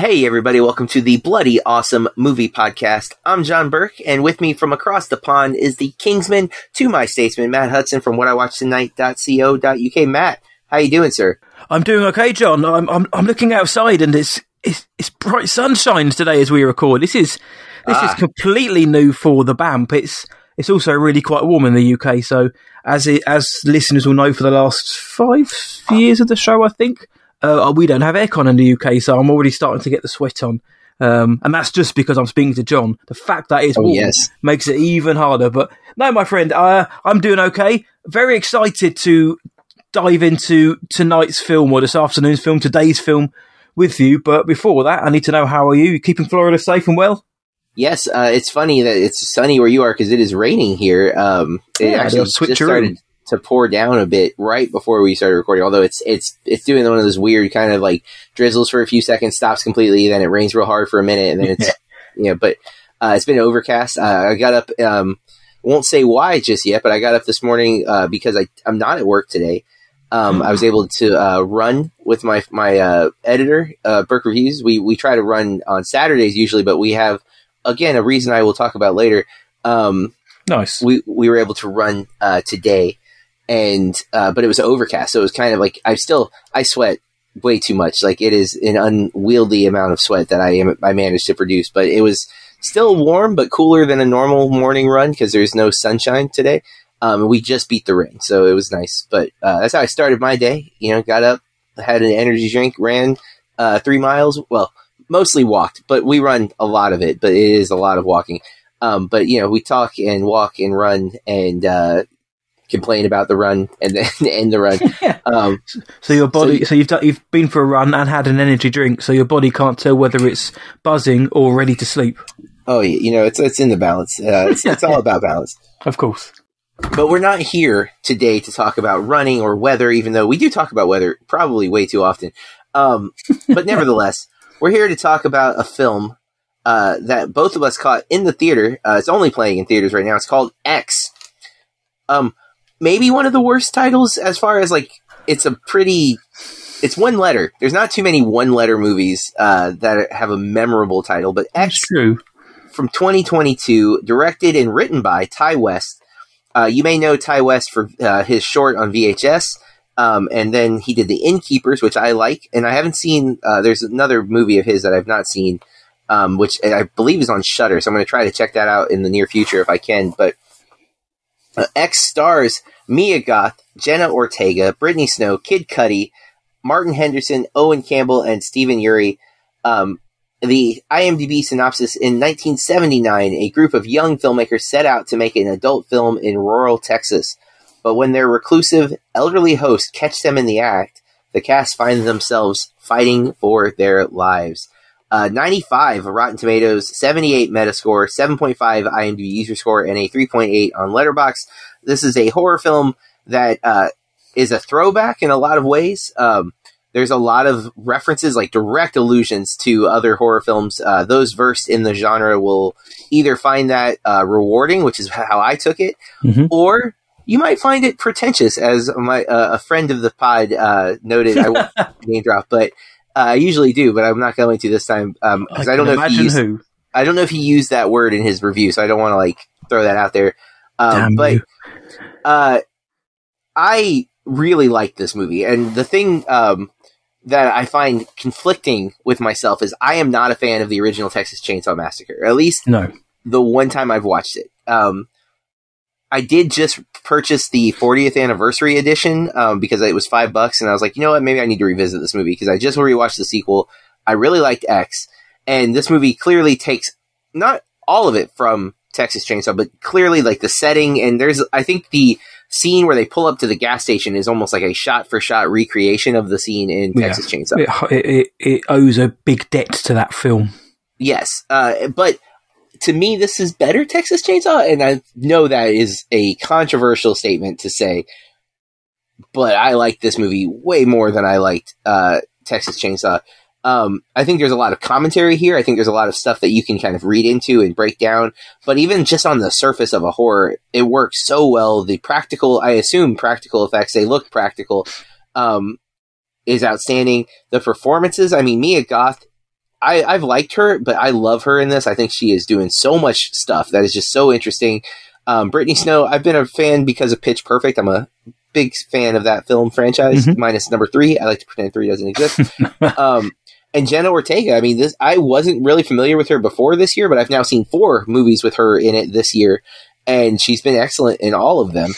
Hey, everybody, welcome to the Bloody Awesome Movie Podcast. I'm John Burke, and with me from across the pond is the Kingsman to my statesman, Matt Hudson from whatIwatchtonight.co.uk. Matt, how you doing, sir? I'm doing okay, John. I'm I'm, I'm looking outside, and it's, it's it's bright sunshine today as we record. This is this Ah. is completely new for the BAMP. It's it's also really quite warm in the UK. So as it, as listeners will know, for the last five years of the show, I think uh, we don't have aircon in the UK, so I'm already starting to get the sweat on. Um, and that's just because I'm speaking to John. The fact that it's Oh, warm yes. makes it even harder. But no, my friend, uh, I'm doing okay. Very excited to dive into tonight's film or this afternoon's film, today's film with you. But before that, I need to know how are you? You keeping Florida safe and well? Yes, uh, it's funny that it's sunny where you are because it is raining here. Um, it Yeah, actually just started to pour down a bit right before we started recording. Although it's it's it's doing one of those weird kind of like drizzles for a few seconds, stops completely, then it rains real hard for a minute, and then it's you know. But uh, it's been overcast. Uh, I got up. Um, won't say why just yet, but I got up this morning uh, because I I'm not at work today. Um, I was able to uh, run with my my uh, editor, uh, Burke Reviews. We we try to run on Saturdays usually, but we have again a reason I will talk about later. Um, Nice. we we were able to run uh, today, and uh, but it was overcast, so it was kind of like I still I sweat way too much. Like it is an unwieldy amount of sweat that I am I managed to produce, but it was still warm but cooler than a normal morning run because there's no sunshine today. Um, we just beat the rain, so it was nice. But uh, that's how I started my day. You know, got up, had an energy drink, ran uh, three miles. Well, mostly walked, but we run a lot of it. But it is a lot of walking. Um, but you know, we talk and walk and run and uh, complain about the run and then end the run. Yeah. Um, So your body, So- so, you've done, you've been for a run and had an energy drink, so your body can't tell whether it's buzzing or ready to sleep. oh, yeah, you know, it's it's in the balance. Uh, it's, it's all about balance. Of course. But we're not here today to talk about running or weather, even though we do talk about weather probably way too often. Um, but nevertheless, we're here to talk about a film uh, that both of us caught in the theater. Uh, it's only playing in theaters right now. It's called X. Um, maybe one of the worst titles as far as like it's a pretty. It's one letter. There's not too many one letter movies uh, that have a memorable title, but X That's true. from 2022, directed and written by Ti West. Uh, you may know Ti West for uh, his short on VHS, um, and then he did The Innkeepers, which I like, and I haven't seen. Uh, there's another movie of his that I've not seen, um, which I believe is on Shudder, so I'm going to try to check that out in the near future if I can. But X stars Mia Goth, Jenna Ortega, Brittany Snow, Kid Cudi, Martin Henderson, Owen Campbell, and Stephen Ure. Um, the IMDb synopsis in 1979, a group of young filmmakers set out to make an adult film in rural Texas. But when their reclusive, elderly host catch them in the act, the cast find themselves fighting for their lives. Uh, 95 Rotten Tomatoes, 78 Metascore, 7.5 IMDb user score, and a 3.8 on Letterboxd. This is a horror film that uh, is a throwback in a lot of ways. Um, there's a lot of references, like direct allusions to other horror films. Uh, those versed in the genre will either find that uh, rewarding, which is how I took it, Mhm. or you might find it pretentious, as my uh, a friend of the pod uh, noted. I won't name drop, but I usually do, but I'm not going to this time because I, don't know if he used, who. I don't know if he used that word in his review, so I don't want to like throw that out there. Um, Damn but uh, I really like this movie, and the thing um, that I find conflicting with myself is I am not a fan of the original Texas Chainsaw Massacre. At least No. the one time I've watched it. Um, I did just purchase the 40th anniversary edition um, because it was five bucks, and I was like, you know what, maybe I need to revisit this movie because I just rewatched the sequel. I really liked X, and this movie clearly takes not all of it from Texas Chainsaw, but clearly like the setting. And there's, I think the scene where they pull up to the gas station is almost like a shot for shot recreation of the scene in Yeah. Texas Chainsaw. It, it, it, it owes a big debt to that film. Yes, uh, but to me, this is better Texas Chainsaw, and I know that is a controversial statement to say, but I like this movie way more than I liked uh, Texas Chainsaw. Um, I think there's a lot of commentary here. I think there's a lot of stuff that you can kind of read into and break down. But even just on the surface of a horror, it works so well. The practical, I assume, practical effects, they look practical, um, is outstanding. The performances, I mean, Mia Goth I, I've liked her, but I love her in this. I think she is doing so much stuff that is just so interesting. Um, Brittany Snow, I've been a fan because of Pitch Perfect. I'm a big fan of that film franchise, Mhm. minus number three. I like to pretend three doesn't exist. um, and Jenna Ortega, I mean, this I wasn't really familiar with her before this year, but I've now seen four movies with her in it this year, and she's been excellent in all of them.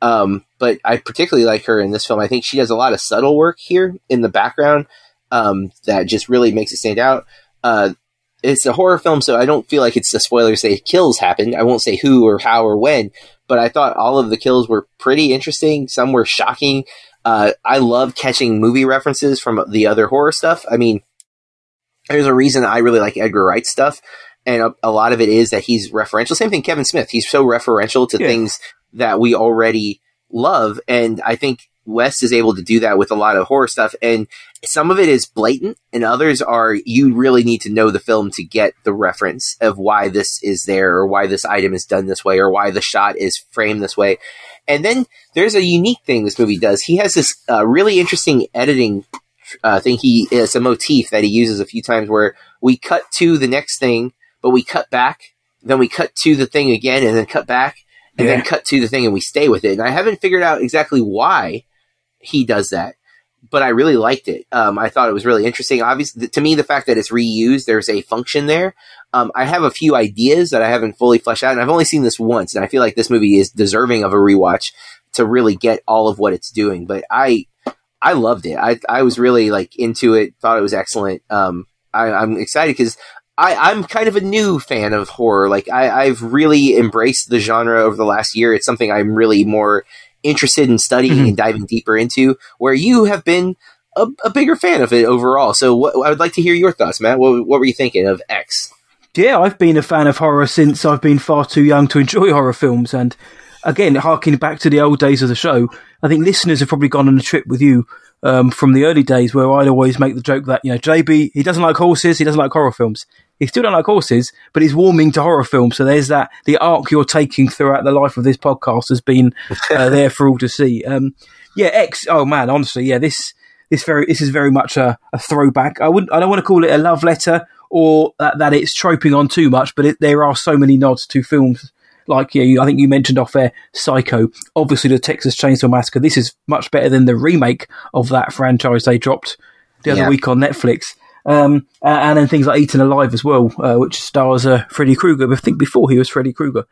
Um, but I particularly like her in this film. I think she does a lot of subtle work here in the background um, that just really makes it stand out. Uh, it's a horror film, so I don't feel like it's a spoiler to say kills happened. I won't say who or how or when, but I thought all of the kills were pretty interesting. Some were shocking. Uh, I love catching movie references from the other horror stuff. I mean, there's a reason I really like Edgar Wright stuff, and a, a lot of it is that he's referential. Same thing, Kevin Smith. He's so referential to Yeah. things that we already love, and I think Wes is able to do that with a lot of horror stuff. And some of it is blatant, and others are you really need to know the film to get the reference of why this is there, or why this item is done this way, or why the shot is framed this way. And then there's a unique thing this movie does. He has this uh, really interesting editing uh, thing. He it's a motif that he uses a few times where we cut to the next thing, but we cut back, then we cut to the thing again, and then cut back, and then cut to the thing, and we stay with it. And I haven't figured out exactly why he does that, but I really liked it. Um, I thought it was really interesting. Obviously, to me, the fact that it's reused, there's a function there. Um, I have a few ideas that I haven't fully fleshed out, and I've only seen this once, and I feel like this movie is deserving of a rewatch to really get all of what it's doing. But I, I loved it. I, I was really like into it. Thought it was excellent. Um, I, I'm excited because I, I'm kind of a new fan of horror. Like I, I've really embraced the genre over the last year. It's something I'm really more interested in studying Mhm. and diving deeper into. Where you have been a, a bigger fan of it overall. So what, I would like to hear your thoughts, Matt. What, what were you thinking of X? Yeah, I've been a fan of horror since I've been far too young to enjoy horror films. And again, harking back to the old days of the show, I think listeners have probably gone on a trip with you um, from the early days where I'd always make the joke that, you know, JB, he doesn't like horses, he doesn't like horror films. He still don't like horses, but he's warming to horror films. So there's that, the arc you're taking throughout the life of this podcast has been uh, there for all to see. Um, yeah, X, oh man, honestly, yeah, this, this very, this is very much a, a throwback. I wouldn't, I don't want to call it a love letter or that, that it's troping on too much, but it, there are so many nods to films like yeah, you, I think you mentioned off air Psycho. Obviously, the Texas Chainsaw Massacre. This is much better than the remake of that franchise they dropped the other Yeah. week on Netflix. Um, and then things like Eaten Alive as well, uh, which stars uh, Freddy Krueger. I think before he was Freddy Krueger.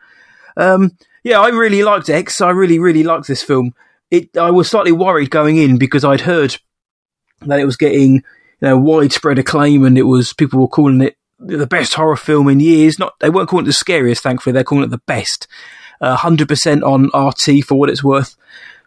Um, yeah, I really liked X. I really, really liked this film. It. I was slightly worried going in because I'd heard that it was getting you know widespread acclaim and it was people were calling it the best horror film in years. Not they weren't calling it the scariest, thankfully. They're calling it the best. Hundred percent on RT for what it's worth.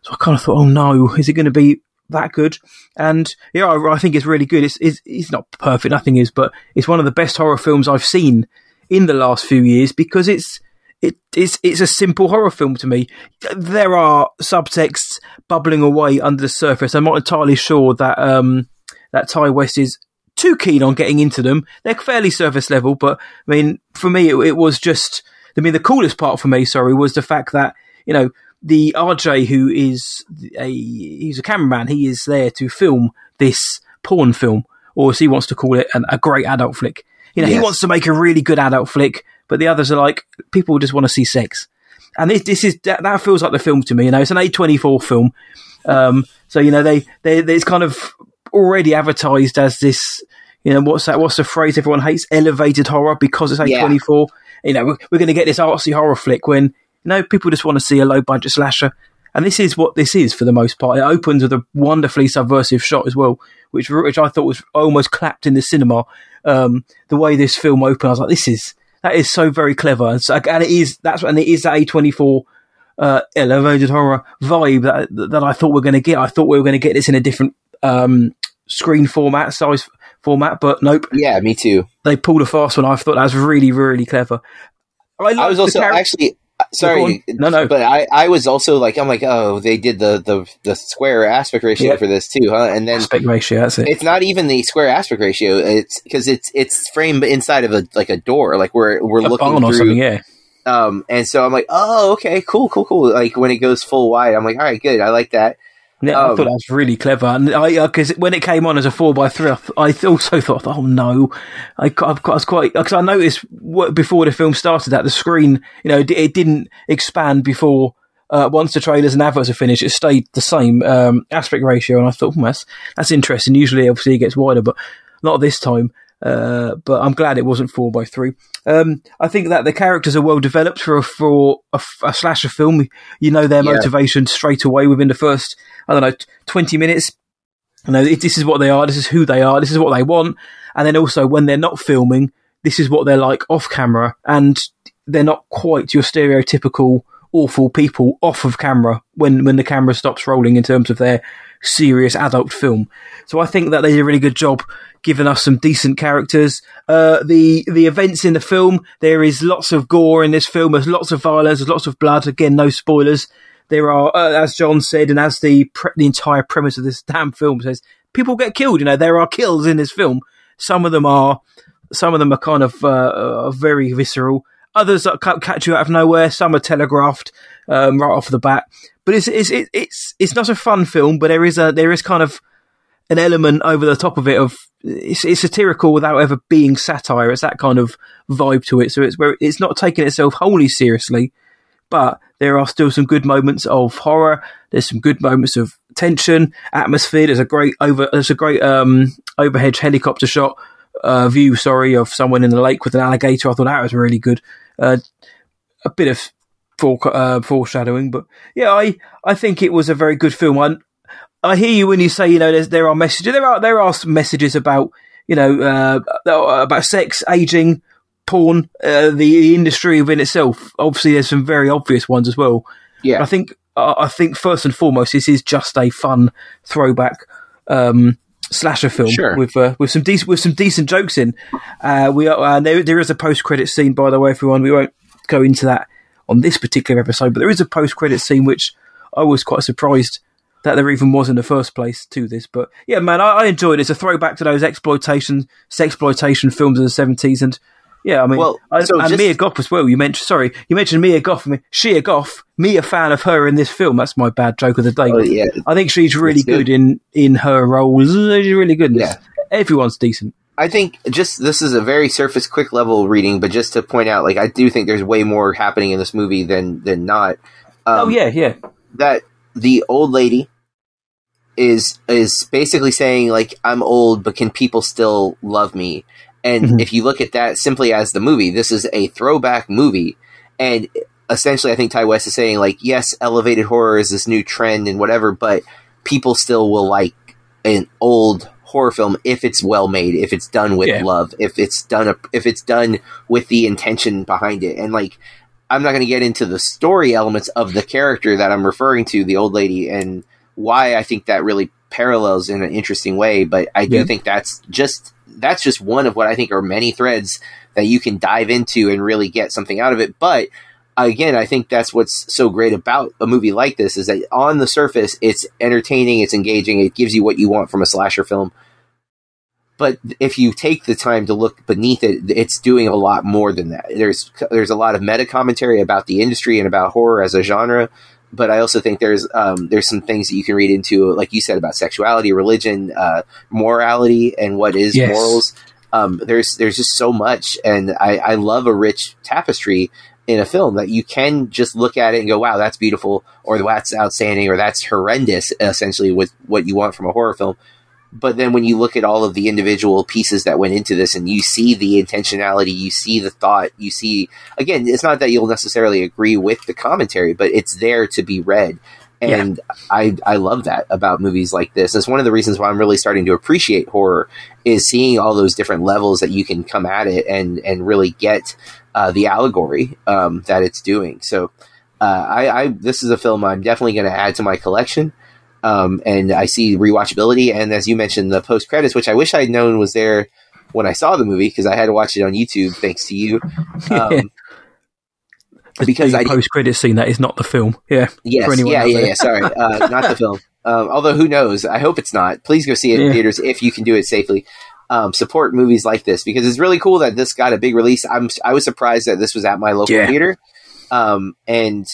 So I kind of thought, oh no, is it going to be that good? And yeah, I, I think it's really good. It's, it's it's not perfect, nothing is, but it's one of the best horror films I've seen in the last few years because it's it, it's it's a simple horror film to me. There are subtexts bubbling away under the surface. I'm not entirely sure that um, that Ti West is too keen on getting into them. They're fairly surface level, but I mean, for me, it, it was just. I mean, the coolest part for me, sorry, was the fact that you know the RJ, who is a he's a cameraman, he is there to film this porn film, or as he wants to call it, an, a great adult flick. You know, he wants to make a really good adult flick, but the others are like people just want to see sex, and this, this is that, that feels like the film to me. You know, it's an A twenty four film, um, so you know they they it's kind of already advertised as this. You know what's that? What's the phrase everyone hates? Elevated horror because it's A twenty four. You know we're, we're going to get this artsy horror flick when know people just want to see a low budget slasher, and this is what this is for the most part. It opens with a wonderfully subversive shot as well, which which I thought was almost clapped in the cinema. Um, the way this film opened, I was like, this is that is so very clever, and, so, and it is that's and it is that A twenty four uh, elevated horror vibe that that I thought we are going to get. I thought we were going to get this in a different um, screen format, size format, but nope. Yeah, me too. They pulled a fast one. I thought that was really, really clever. I, I was also char- actually uh, sorry. No, no. But I, I was also like, I'm like, oh, they did the the, the square aspect ratio Yep. for this too, huh? And then aspect ratio. That's it. it's not even the square aspect ratio. It's because it's it's framed inside of a like a door, like we're we're a looking or something. through. Yeah, Um, and so I'm like, oh, okay, cool, cool, cool. Like when it goes full wide, I'm like, all right, good, I like that. Yeah, um, I thought that was really clever, and I because uh, when it came on as a four by three, I, I also thought, oh no, I, I was quite because I noticed before the film started that the screen, you know, it didn't expand before. Uh, once the trailers and adverts are finished, it stayed the same um, aspect ratio, and I thought, hmm, that's that's interesting. Usually, obviously, it gets wider, but not this time. Uh, but I'm glad it wasn't four by three. Um, I think that the characters are well developed for a, for a, a slasher film. You know their yeah. motivation straight away within the first, I don't know, 20 minutes. You know, this is what they are. This is who they are. This is what they want. And then also when they're not filming, this is what they're like off camera. And they're not quite your stereotypical awful people off of camera when, when the camera stops rolling in terms of their serious adult film. So I think that they did a really good job giving us some decent characters. Uh, the the events in the film, there is lots of gore in this film. There's lots of violence. There's lots of blood. Again, no spoilers. There are, uh, as John said, and as the pre- the entire premise of this damn film says, people get killed. You know, there are kills in this film. Some of them are, some of them are kind of uh, very visceral. Others that catch you out of nowhere. Some are telegraphed um, right off the bat. But it's it's it's it's not a fun film, but there is a there is kind of an element over the top of it of it's, it's satirical without ever being satire. It's that kind of vibe to it. So it's where it's not taking itself wholly seriously, but there are still some good moments of horror. There's some good moments of tension, atmosphere. There's a great over. There's a great um, overhead helicopter shot uh, view. Sorry, of someone in the lake with an alligator. I thought that was really good. Uh, a bit of fore, uh, foreshadowing. But yeah, I I think it was a very good film. I I hear you when you say you know there are messages. There are there are some messages about you know uh, about sex, aging, porn, uh, the industry within itself. Obviously, there's some very obvious ones as well. Yeah, I think I think first and foremost, this is just a fun throwback. Um, slasher film sure. with uh, with some decent with some decent jokes in. Uh, we are, uh, there, there is a post credit scene, by the way, everyone. We won't go into that on this particular episode, but there is a post credit scene which I was quite surprised that there even was in the first place to this. But yeah, man, I, I enjoyed it. It's a throwback to those exploitation, sexploitation films of the seventies, and yeah, I mean, well, so and just, Mia Goth as well. You mentioned, sorry, you mentioned Mia Goth. I mean, Shia Goth, me a fan of her in this film. That's my bad joke of the day. Oh, yeah. I think she's really good. good. in in her roles. She's really good. yeah, everyone's decent. I think just this is a very surface, quick level reading, but just to point out, like I do think there's way more happening in this movie than than not. Um, oh yeah, yeah. That the old lady is is basically saying like I'm old, but can people still love me? And mm-hmm. if you look at that simply as the movie, this is a throwback movie, and essentially, I think Ti West is saying like, yes, elevated horror is this new trend and whatever, but people still will like an old horror film if it's well made, if it's done with yeah. love, if it's done if it's done with the intention behind it. And like I'm not going to get into the story elements of the character that I'm referring to, the old lady, and why I think that really parallels in an interesting way. But I do yeah. think that's just that's just one of what I think are many threads that you can dive into and really get something out of it. But again, I think that's what's so great about a movie like this is that on the surface, it's entertaining, it's engaging, it gives you what you want from a slasher film. But if you take the time to look beneath it, it's doing a lot more than that. There's there's a lot of meta commentary about the industry and about horror as a genre. But I also think there's um, there's some things that you can read into, like you said, about sexuality, religion, uh, morality, and what is yes. morals. Um, there's there's just so much, and I, I love a rich tapestry in a film that you can just look at it and go, wow, that's beautiful, or that's outstanding, or that's horrendous, essentially, with what you want from a horror film. But then when you look at all of the individual pieces that went into this and you see the intentionality, you see the thought, you see, again, it's not that you'll necessarily agree with the commentary, but it's there to be read. And yeah. I, I love that about movies like this. It's one of the reasons why I'm really starting to appreciate horror is seeing all those different levels that you can come at it and, and really get uh, the allegory um, that it's doing. So uh, I, I, this is a film I'm definitely going to add to my collection. Um, and I see rewatchability, and as you mentioned, the post credits, which I wish I'd known was there when I saw the movie because I had to watch it on YouTube thanks to you. Um, because the I post credit scene that is not the film. Yeah. Yes. yeah. Yeah. Yeah. Sorry, uh, not the film. Um, although who knows? I hope it's not. Please go see it yeah. in theaters if you can do it safely um, support movies like this because it's really cool that this got a big release. I'm I was surprised that this was at my local yeah. theater, um, and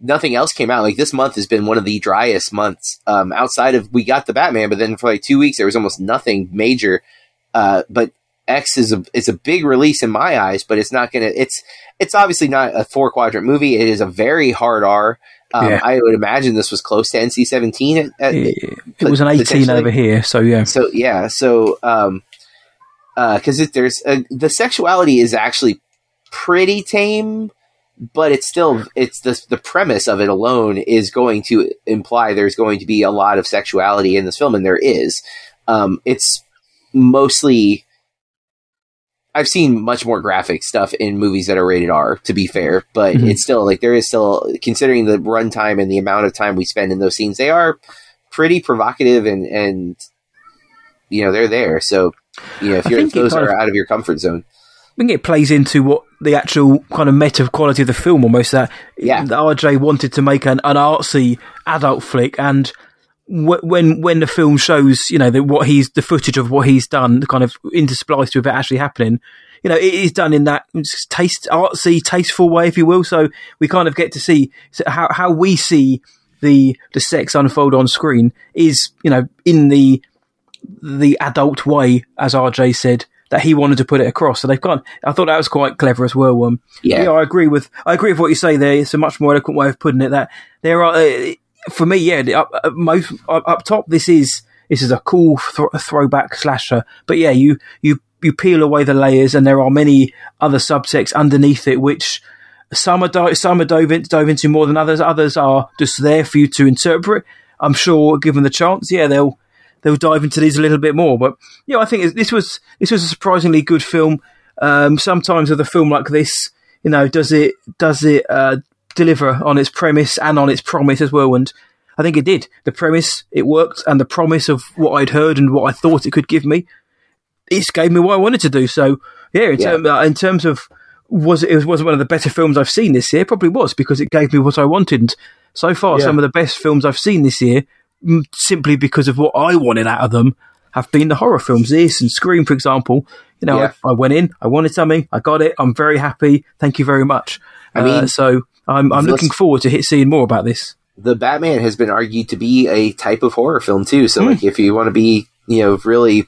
nothing else came out. Like this month has been one of the driest months. Um, outside of we got the Batman, but then for like two weeks there was almost nothing major. Uh, but X is a is a big release in my eyes, but it's not gonna. It's it's obviously not a four quadrant movie. It is a very hard R. Um, Yeah. I would imagine this was close to NC seventeen. At, at, It, it was an 18 over here, so yeah. so yeah, so um, because it there's uh, the sexuality is actually pretty tame, but it's still it's the the premise of it alone is going to imply there's going to be a lot of sexuality in this film, and there is. Um, it's mostly. I've seen much more graphic stuff in movies that are rated R, to be fair, but Mhm. it's still like there is still considering the runtime and the amount of time we spend in those scenes, they are pretty provocative and and you know they're there. So you know if you're if those are of- out of your comfort zone, I think it plays into what the actual kind of meta quality of the film almost that Yeah. RJ wanted to make an, an artsy adult flick and wh- when when the film shows you know the, what he's the footage of what he's done the kind of interspliced with it actually happening you know it is done in that taste artsy tasteful way if you will so we kind of get to see how how we see the the sex unfold on screen is you know in the the adult way, as RJ said, that he wanted to put it across. So they've gone. I thought that was quite clever as well. Um, yeah, I agree with I agree with what you say there. It's a much more eloquent way of putting it. That there are, uh, for me, yeah, up, uh, most up, up top. This is this is a cool th- throwback slasher. But yeah, you you you peel away the layers, and there are many other subtexts underneath it, which some are di- some are dove, in, dove into more than others. Others are just there for you to interpret. I'm sure, given the chance, yeah, they'll they'll dive into these a little bit more. But yeah, I think this was this was a surprisingly good film. Um, sometimes with a film like this, you know, does it does it uh, deliver on its premise and on its promise as well? And I think it did. The premise it worked, and the promise of what I'd heard and what I thought it could give me, it gave me what I wanted to do. So yeah, in, Yeah. term- uh, in terms of was it, it was one of the better films I've seen this year. Probably was because it gave me what I wanted. And so far, Yeah. some of the best films I've seen this year, simply because of what I wanted out of them, have been the horror films. This and Scream, for example. You know, Yeah. I, I went in, I wanted something, I got it. I'm very happy. Thank you very much. I mean, Uh, so I'm, I'm looking forward to hit, seeing more about this. the Batman has been argued to be a type of horror film too. So like if you want to be you know really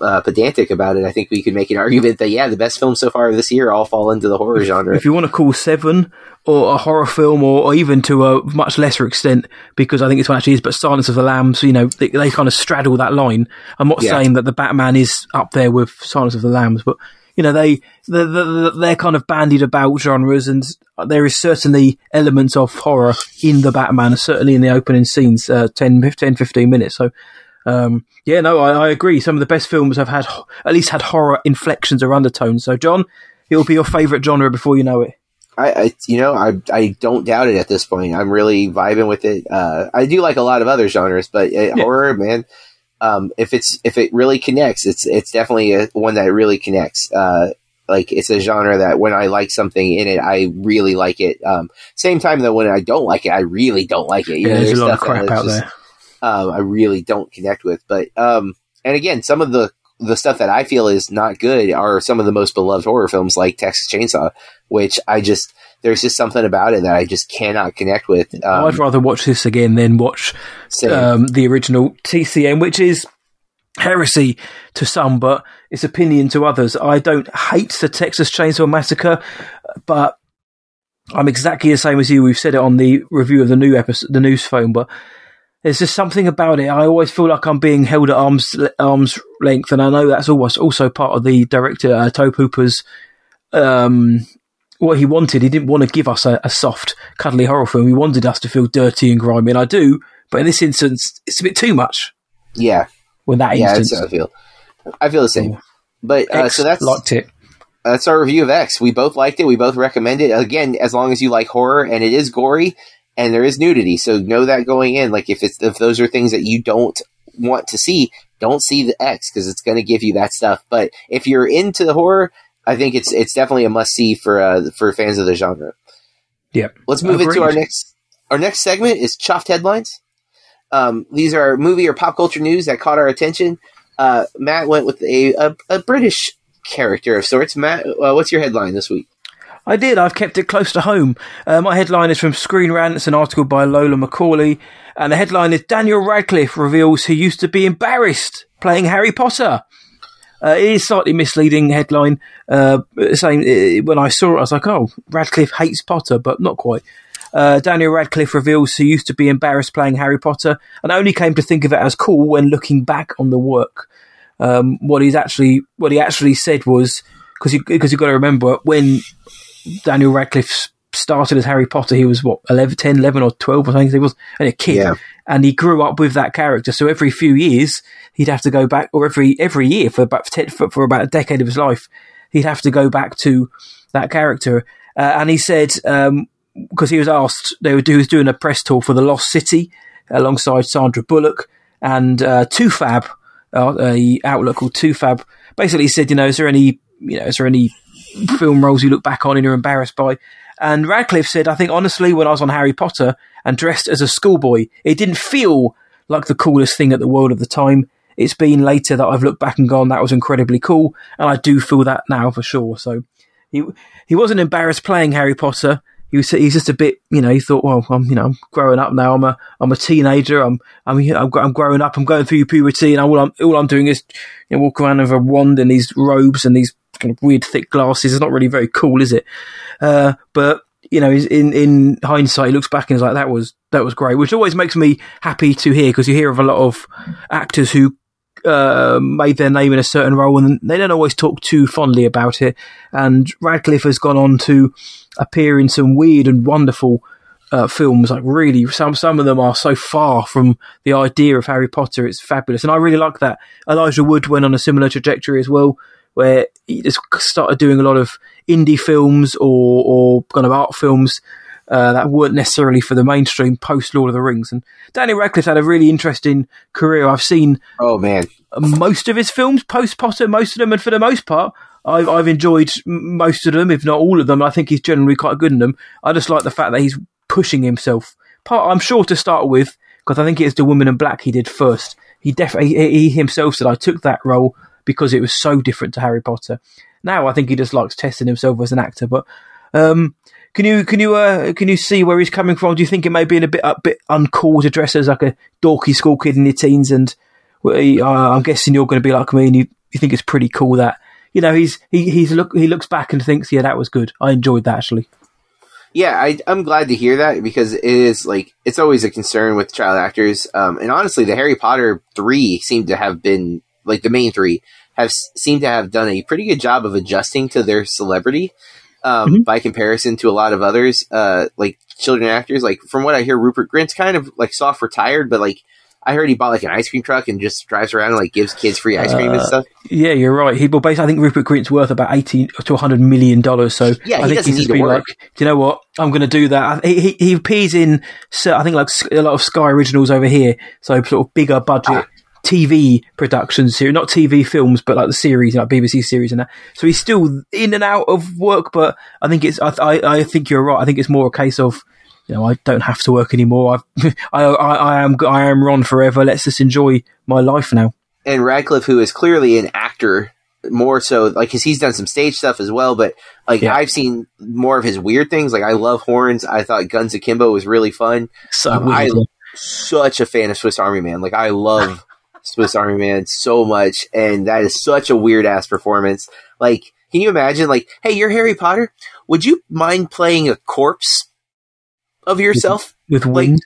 uh, pedantic about it, I think we could make an argument that yeah, the best films so far this year all fall into the horror genre. If you want to call Seven or a horror film, or, or even to a much lesser extent, because I think it's what actually is, but Silence of the Lambs, you know, they, they kind of straddle that line. I'm not Yeah. saying that the Batman is up there with Silence of the Lambs, but you know, they they're, they're, they're kind of bandied about genres, and there is certainly elements of horror in the Batman, certainly in the opening scenes, uh, 10, 10, 15 minutes. So. Um, yeah, no, I, I agree. Some of the best films have had at least had horror inflections or undertones. So, John, it will be your favourite genre before you know it. I, I you know I I don't doubt it at this point. I'm really vibing with it. Uh, I do like a lot of other genres, but uh, horror, man. Um, if it's if it really connects, it's it's definitely a, one that really connects. Uh, like it's a genre that when I like something in it, I really like it. Um, same time though, when I don't like it, I really don't like it. You Yeah, know, there's a lot of crap out just- there. Um, I really don't connect with. But um, and again, some of the the stuff that I feel is not good are some of the most beloved horror films, like Texas Chainsaw, which I just there's just something about it that I just cannot connect with. Um, I'd rather watch this again than watch um, the original TCM, which is heresy to some, but it's opinion to others. I don't hate the Texas Chainsaw Massacre, but I'm exactly the same as you. We've said it on the review of the new episode, the news phone, but there's just something about it. I always feel like I'm being held at arm's arm's length, and I know that's always also part of the director uh, Tobe Hooper's um, what he wanted. He didn't want to give us a, a soft, cuddly horror film. He wanted us to feel dirty and grimy, and I do. But in this instance, it's a bit too much. yeah, With that yeah, instance, I feel. I feel the same. But uh, so that's liked it. that's our review of X. We both liked it. We both recommend it. Again, as long as you like horror and it is gory and there is nudity, so know that going in. Like if it's if those are things that you don't want to see, don't see the X because it's going to give you that stuff. But if you're into the horror, I think it's it's definitely a must see for uh, for fans of the genre. Yep. Let's move into our next our next segment is chuffed headlines. Um, these are movie or pop culture news that caught our attention. Uh, Matt went with a, a, a British character of sorts. Matt, uh, what's your headline this week? I did. I've kept it close to home. Uh, my headline is from Screen Rant. It's an article by Lola Macaulay. And the headline is Daniel Radcliffe reveals he used to be embarrassed playing Harry Potter. Uh, it is slightly misleading headline. Uh, saying uh, when I saw it, I was like, "Oh, Radcliffe hates Potter," but not quite. Uh, Daniel Radcliffe reveals he used to be embarrassed playing Harry Potter, and only came to think of it as cool when looking back on the work. Um, what he's actually, what he actually said was because you because you've got to remember when Daniel Radcliffe started as Harry Potter, he was what 11, 10, 11 or twelve or something. He was and a kid, Yeah. and he grew up with that character. So every few years, he'd have to go back, or every every year for about ten, for, for about a decade of his life, he'd have to go back to that character. Uh, and he said because he was asked, they were he was doing a press tour for the Lost City alongside Sandra Bullock and uh, Fab, uh, a outlet called Two Fab. Basically, he said, you know, is there any, you know, is there any film roles you look back on and you're embarrassed by? And Radcliffe said, I think honestly, when I was on Harry Potter and dressed as a schoolboy, it didn't feel like the coolest thing at the world at the time. It's been later that I've looked back and gone, that was incredibly cool, and I do feel that now for sure. So he he wasn't embarrassed playing Harry Potter. He was he's just a bit, you know. He thought, well, I'm you know, I'm growing up now. I'm a I'm a teenager. I'm I'm I'm, I'm growing up. I'm going through puberty, and all I'm all I'm doing is you know, walk around with a wand and these robes and these kind of weird thick glasses. It's not really very cool, is it? Uh, but you know, in in hindsight, he looks back and is like, that was that was great, which always makes me happy to hear because you hear of a lot of actors who uh, made their name in a certain role and they don't always talk too fondly about it. And Radcliffe has gone on to appear in some weird and wonderful uh, films. Like really, some some of them are so far from the idea of Harry Potter. It's fabulous, and I really like that. Elijah Wood went on a similar trajectory as well, where he just started doing a lot of indie films or or kind of art films. Uh, that weren't necessarily for the mainstream post Lord of the Rings. And Danny Radcliffe had a really interesting career. I've seen Oh man, most of his films post Potter, most of them, and for the most part, I've, I've enjoyed most of them, if not all of them. I think he's generally quite good in them. I just like the fact that he's pushing himself. Part, I'm sure to start with, because I think it's the Woman in Black he did first. He definitely he, he himself said I took that role because it was so different to Harry Potter. Now I think he just likes testing himself as an actor. But um, can you can you uh, can you see where he's coming from? Do you think it may be a bit a bit uncool to dress as like a dorky school kid in your teens? And uh, I'm guessing you're going to be like me, and you, you think it's pretty cool that you know he's he he's look he looks back and thinks, yeah, that was good. I enjoyed that actually. yeah, I, I'm glad to hear that because it is like it's always a concern with child actors. Um, and honestly, the Harry Potter three seem to have been like the main three have s- seemed to have done a pretty good job of adjusting to their celebrity. Um, Mhm. by comparison to a lot of others, uh, like children actors, like from what I hear, Rupert Grint's kind of like soft retired, but like I heard he bought like an ice cream truck and just drives around and like gives kids free ice cream and Uh, stuff. Yeah, you're right. He well, basically, I think Rupert Grint's worth about eighty to 100 million dollars. So Yeah, I he think he's just been work. like, do you know what? I'm going to do that. He, he he appears in so I think like a lot of Sky originals over here. So sort of bigger budget. Ah. TV productions here, not TV films, but like the series, like BBC series and that. So he's still in and out of work, but I think it's, I, I, I think you're right. I think it's more a case of, you know, I don't have to work anymore. I've, I, I, I am, I am Ron forever. Let's just enjoy my life now. and Radcliffe, who is clearly an actor, more so like because he's done some stage stuff as well. But like Yeah. I've seen more of his weird things. Like I love horns. I thought Guns Akimbo was really fun. So Um, I such a fan of Swiss Army Man. Like I love Swiss Army Man so much, and that is such a weird ass performance. Like, can you imagine? Like, hey, you're Harry Potter. Would you mind playing a corpse of yourself? with like- wind.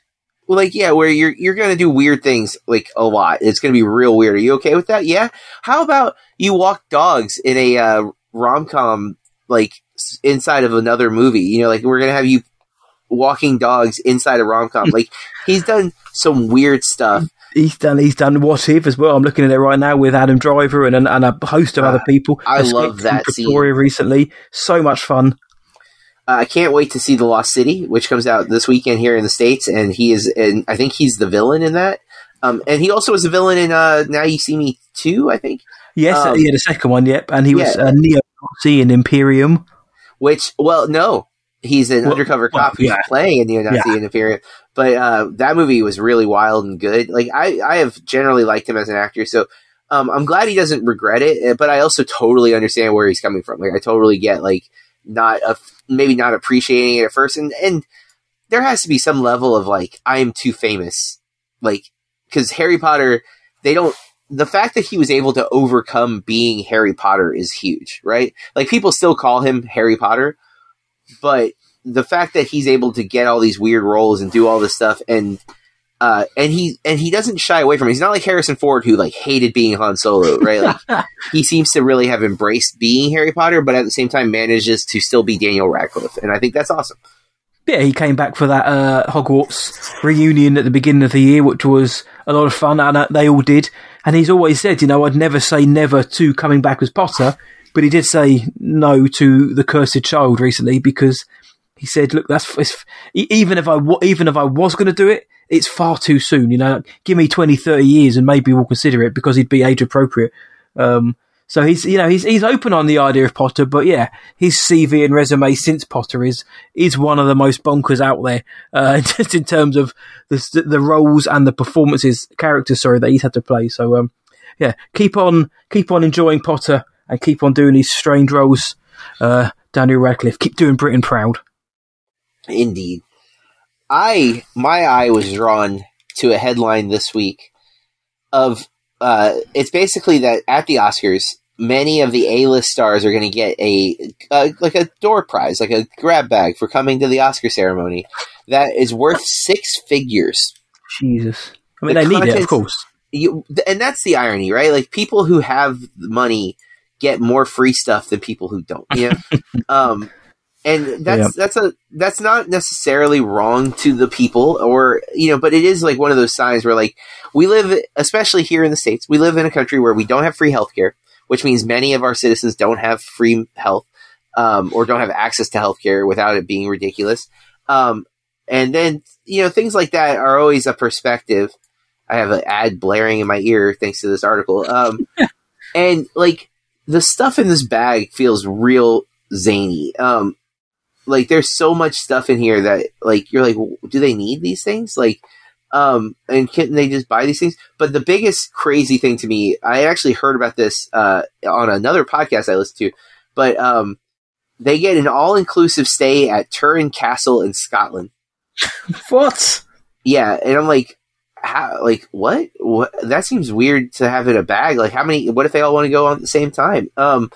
Well, like, yeah, where you're you're gonna do weird things like a lot. It's gonna be real weird. Are you okay with that? Yeah. How about you walk dogs in a uh, rom com like inside of another movie? You know, like we're gonna have you walking dogs inside a rom com. like he's done some weird stuff. He's done he's done What If as well. I'm looking at it right now with Adam Driver and, and, a host of Ah, other people. I love that scene. Pretoria recently. So much fun. Uh, I can't wait to see the Lost City, which comes out this weekend here in the states, and he is, and I think he's the villain in that. Um, and he also was the villain in uh, Now You See Me Too, I think. Yes, Um, had a second one. Yep, and he was yeah. uh, neo Nazi in Imperium. Which, well, no, he's an Well- undercover well, cop who's yeah. playing a neo-Nazi in Imperium. But uh, that movie was really wild and good. Like I, I have generally liked him as an actor, so um, I'm glad he doesn't regret it. uh, But I also totally understand where he's coming from. Like I totally get like not a maybe not appreciating it at first, and and there has to be some level of like I am too famous, like because Harry Potter, they don't. The fact that he was able to overcome being Harry Potter is huge, right? Like people still call him Harry Potter, but the fact that he's able to get all these weird roles and do all this stuff and uh, and he and he doesn't shy away from it. He's not like Harrison Ford who like hated being Han Solo, right? Like he seems to really have embraced being Harry Potter, but at the same time manages to still be Daniel Radcliffe, and I think that's awesome. Yeah, he came back for that uh, Hogwarts reunion at the beginning of the year, which was a lot of fun, and uh, they all did. And he's always said, you know, I'd never say never to coming back as Potter, but he did say no to the Cursed Child recently because he said, "Look, that's even if I even if I was going to do it, it's far too soon. You know, give me 20, 30 years and maybe we'll consider it because he'd be age appropriate." Um, so he's you know he's he's open on the idea of Potter, but yeah, his CV and resume since Potter is is one of the most bonkers out there, uh, just in terms of the the roles and the performances, characters, sorry, that he's had to play. So um, yeah, keep on keep on enjoying Potter and keep on doing these strange roles. Uh, Daniel Radcliffe, keep doing Britain proud. Indeed. I my eye was drawn to a headline this week of uh, it's basically that at the Oscars, many of the A-list stars are going to get a, a, like a door prize, like a grab bag for coming to the Oscar ceremony that is worth six figures. Jesus, I mean, the they need it, of course. You, and that's the irony, right? Like people who have money get more free stuff than people who don't. Yeah. um, and that's yep. that's a that's not necessarily wrong to the people or you know but it is like one of those signs where like we live especially here in the states we live in a country where we don't have free healthcare which means many of our citizens don't have free health um, or don't have access to healthcare without it being ridiculous um, and then you know things like that are always a perspective i have an ad blaring in my ear thanks to this article um, and like the stuff in this bag feels real zany um, like there's so much stuff in here that like you're like do they need these things like um and can they just buy these things but the biggest crazy thing to me i actually heard about this uh on another podcast i listened to but um they get an all-inclusive stay at Turin Castle in Scotland. what? Yeah, and I'm like, how? Like what? What? That seems weird to have in a bag. Like, how many? What if they all want to go on at the same time? Um,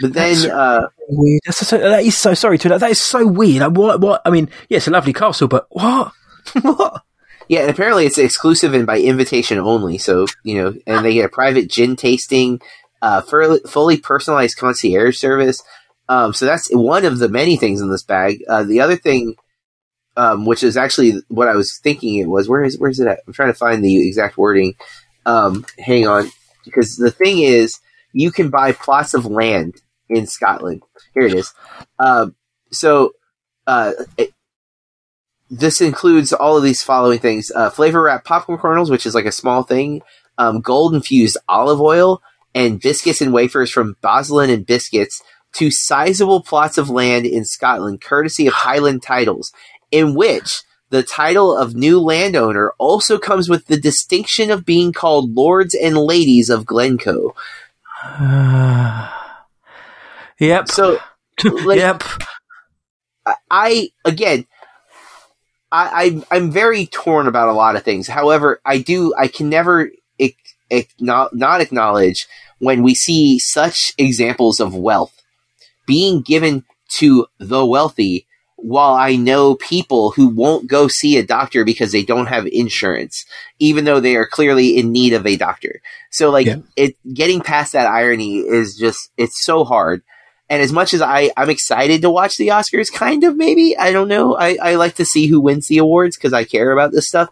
but then That's uh, weird. That's so, that is so sorry to that. That is so weird. Like, what? What? I mean, yeah, it's a lovely castle, but what? what? Yeah, and apparently it's exclusive and by invitation only. So you know, and they get a private gin tasting, uh, fully personalized concierge service. Um, so that's one of the many things in this bag. Uh, the other thing, um, which is actually what I was thinking it was, where is where is it at? I'm trying to find the exact wording. Um, hang on, because the thing is, you can buy plots of land in Scotland. Here it is. Uh, so uh, it, this includes all of these following things: uh, flavor wrap popcorn kernels, which is like a small thing, um, gold infused olive oil, and biscuits and wafers from Boslin and Biscuits to sizable plots of land in Scotland, courtesy of Highland Titles, in which the title of new landowner also comes with the distinction of being called Lords and Ladies of Glencoe. Yep. So, like, yep. I again, I, I am very torn about a lot of things. However, I do I can never not, not acknowledge when we see such examples of wealth being given to the wealthy while I know people who won't go see a doctor because they don't have insurance, even though they are clearly in need of a doctor. So like yeah. it getting past that irony is just it's so hard. And as much as I, I'm excited to watch the Oscars, kind of maybe, I don't know. I, I like to see who wins the awards because I care about this stuff.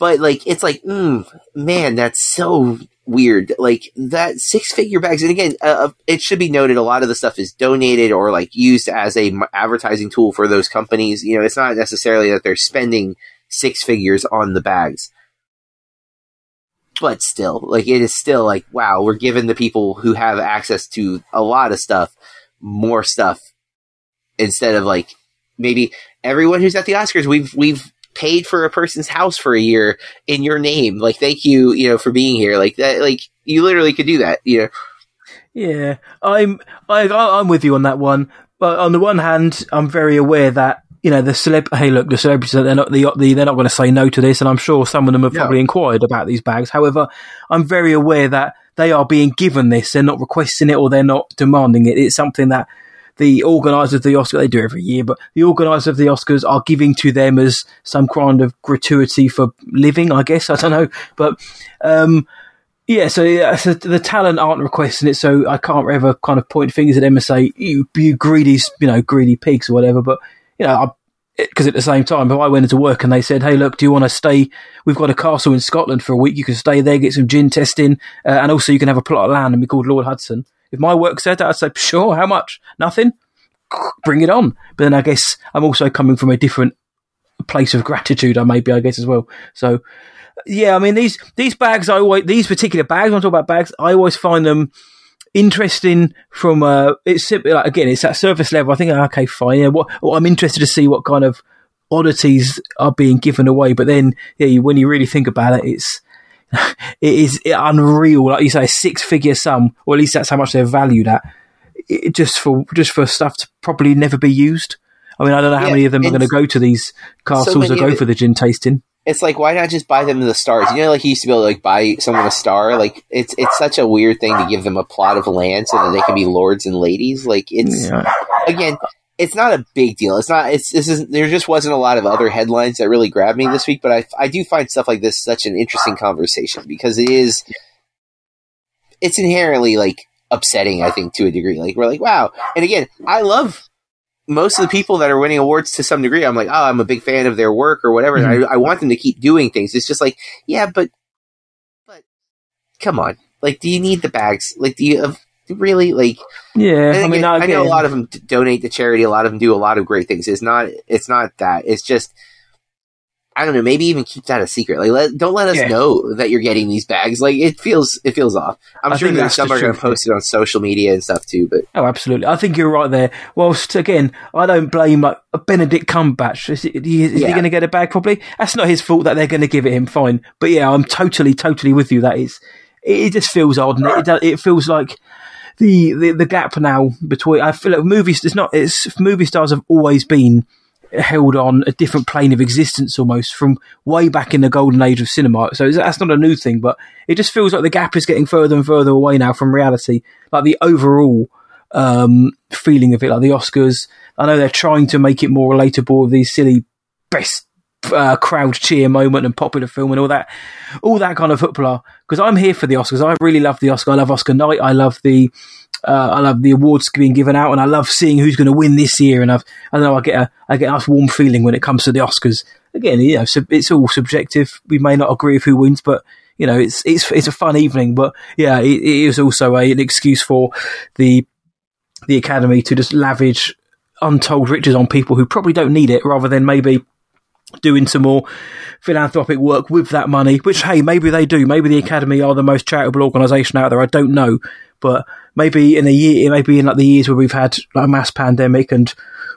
But like, it's like, mm, man, that's so weird. Like that six figure bags. And again, uh, it should be noted a lot of the stuff is donated or like used as a advertising tool for those companies. You know, it's not necessarily that they're spending six figures on the bags but still, like it is still like wow, we're giving the people who have access to a lot of stuff more stuff instead of like maybe everyone who's at the Oscars we've we've paid for a person's house for a year in your name. Like thank you, you know, for being here. Like that like you literally could do that, you know. Yeah, I'm I, I'm with you on that one. but on the one hand, I'm very aware that you know the celeb. Hey, look, the celebrities they're not the, the they're not going to say no to this, and I'm sure some of them have No. probably inquired about these bags. However, I'm very aware that they are being given this. They're not requesting it or they're not demanding it. It's something that the organisers of the Oscar they do every year, but the organisers of the Oscars are giving to them as some kind of gratuity for living. I guess I don't know, but. um yeah, so, yeah, so the talent aren't requesting it, so I can't ever kind of point fingers at them and say you, you greedy, you know, greedy pigs or whatever. But you know, because at the same time, if I went into work and they said, "Hey, look, do you want to stay? We've got a castle in Scotland for a week. You can stay there, get some gin testing, uh, and also you can have a plot of land and be called Lord Hudson." If my work said that, I'd say, "Sure, how much? Nothing. Bring it on." But then I guess I'm also coming from a different place of gratitude. I maybe I guess as well. So yeah, I mean these these bags. I always these particular bags. When I talk about bags, I always find them interesting from uh it's simply like again it's at surface level. I think okay, fine. Yeah, what, I'm interested to see what kind of oddities are being given away. But then yeah, when you really think about it, it's it is unreal. Like you say, a six figure sum, or at least that's how much they're valued at. It, just for just for stuff to probably never be used. I mean, I don't know how Yeah, many of them are going to go to these castles or go for the gin tasting. It's like why not just buy them the stars? You know, like you used to be able to like buy someone a star. Like it's it's such a weird thing to give them a plot of land so that they can be lords and ladies. Like it's Yeah. again, it's not a big deal. It's not. It's this is there just wasn't a lot of other headlines that really grabbed me this week. But I I do find stuff like this such an interesting conversation because it is. It's inherently like upsetting. I think to a degree. Like we're like wow, and again, I love most of the people that are winning awards to some degree. I'm like, oh, I'm a big fan of their work or whatever. And I, I want them to keep doing things. It's just like, yeah, but but come on, like, do you need the bags? Like, do you have, really like? Yeah, I mean, again, I, know a lot of them donate to charity. A lot of them do a lot of great things. It's not. It's not that. It's just. I don't know. Maybe even keep that a secret. Like, let, don't let us Yeah. know that you're getting these bags. Like, it feels it feels off. I'm I sure that some are going to post it on social media and stuff too. But Oh, absolutely. I think you're right there. Whilst again, I don't blame like Benedict Cumberbatch. Is, he- is he going to get a bag? Probably. That's not his fault that they're going to give it him. Fine. But yeah, I'm totally, totally with you. That is, it, it just feels odd, and it, it, it feels like the, the the gap now between. I feel like movies. It's not. It's movie stars have always been held on a different plane of existence almost from way back in the golden age of cinema. So that's not a new thing, but it just feels like the gap is getting further and further away now from reality. Like the overall um, feeling of it, like the Oscars. I know they're trying to make it more relatable with these silly best uh, crowd cheer moment and popular film and all that, all that kind of footballer. Because I'm here for the Oscars. I really love the Oscar. I love Oscar night. I love the. Uh, I love the awards being given out, and I love seeing who's going to win this year. And I've, I know, I get a, I get a nice warm feeling when it comes to the Oscars. Again, you know, sub- it's all subjective. We may not agree with who wins, but you know, it's it's it's a fun evening. But yeah, it, it is also a, an excuse for the the academy to just lavish untold riches on people who probably don't need it, rather than maybe doing some more philanthropic work with that money. Which hey, maybe they do. Maybe the academy are the most charitable organisation out there. I don't know, but maybe in a year, maybe in like the years where we've had like a mass pandemic and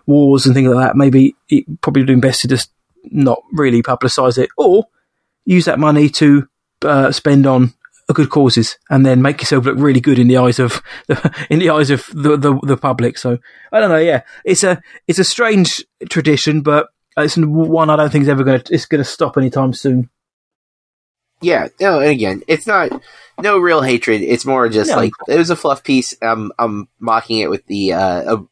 wars and things like that, maybe it probably doing best to just not really publicise it or use that money to uh, spend on good causes and then make yourself look really good in the eyes of in the eyes of the, the the public. So I don't know. Yeah, it's a it's a strange tradition, but it's one I don't think is ever going to it's going to stop anytime soon. Yeah, no, and again, it's not no real hatred. It's more just No. like it was a fluff piece. I'm I'm mocking it with the uh, a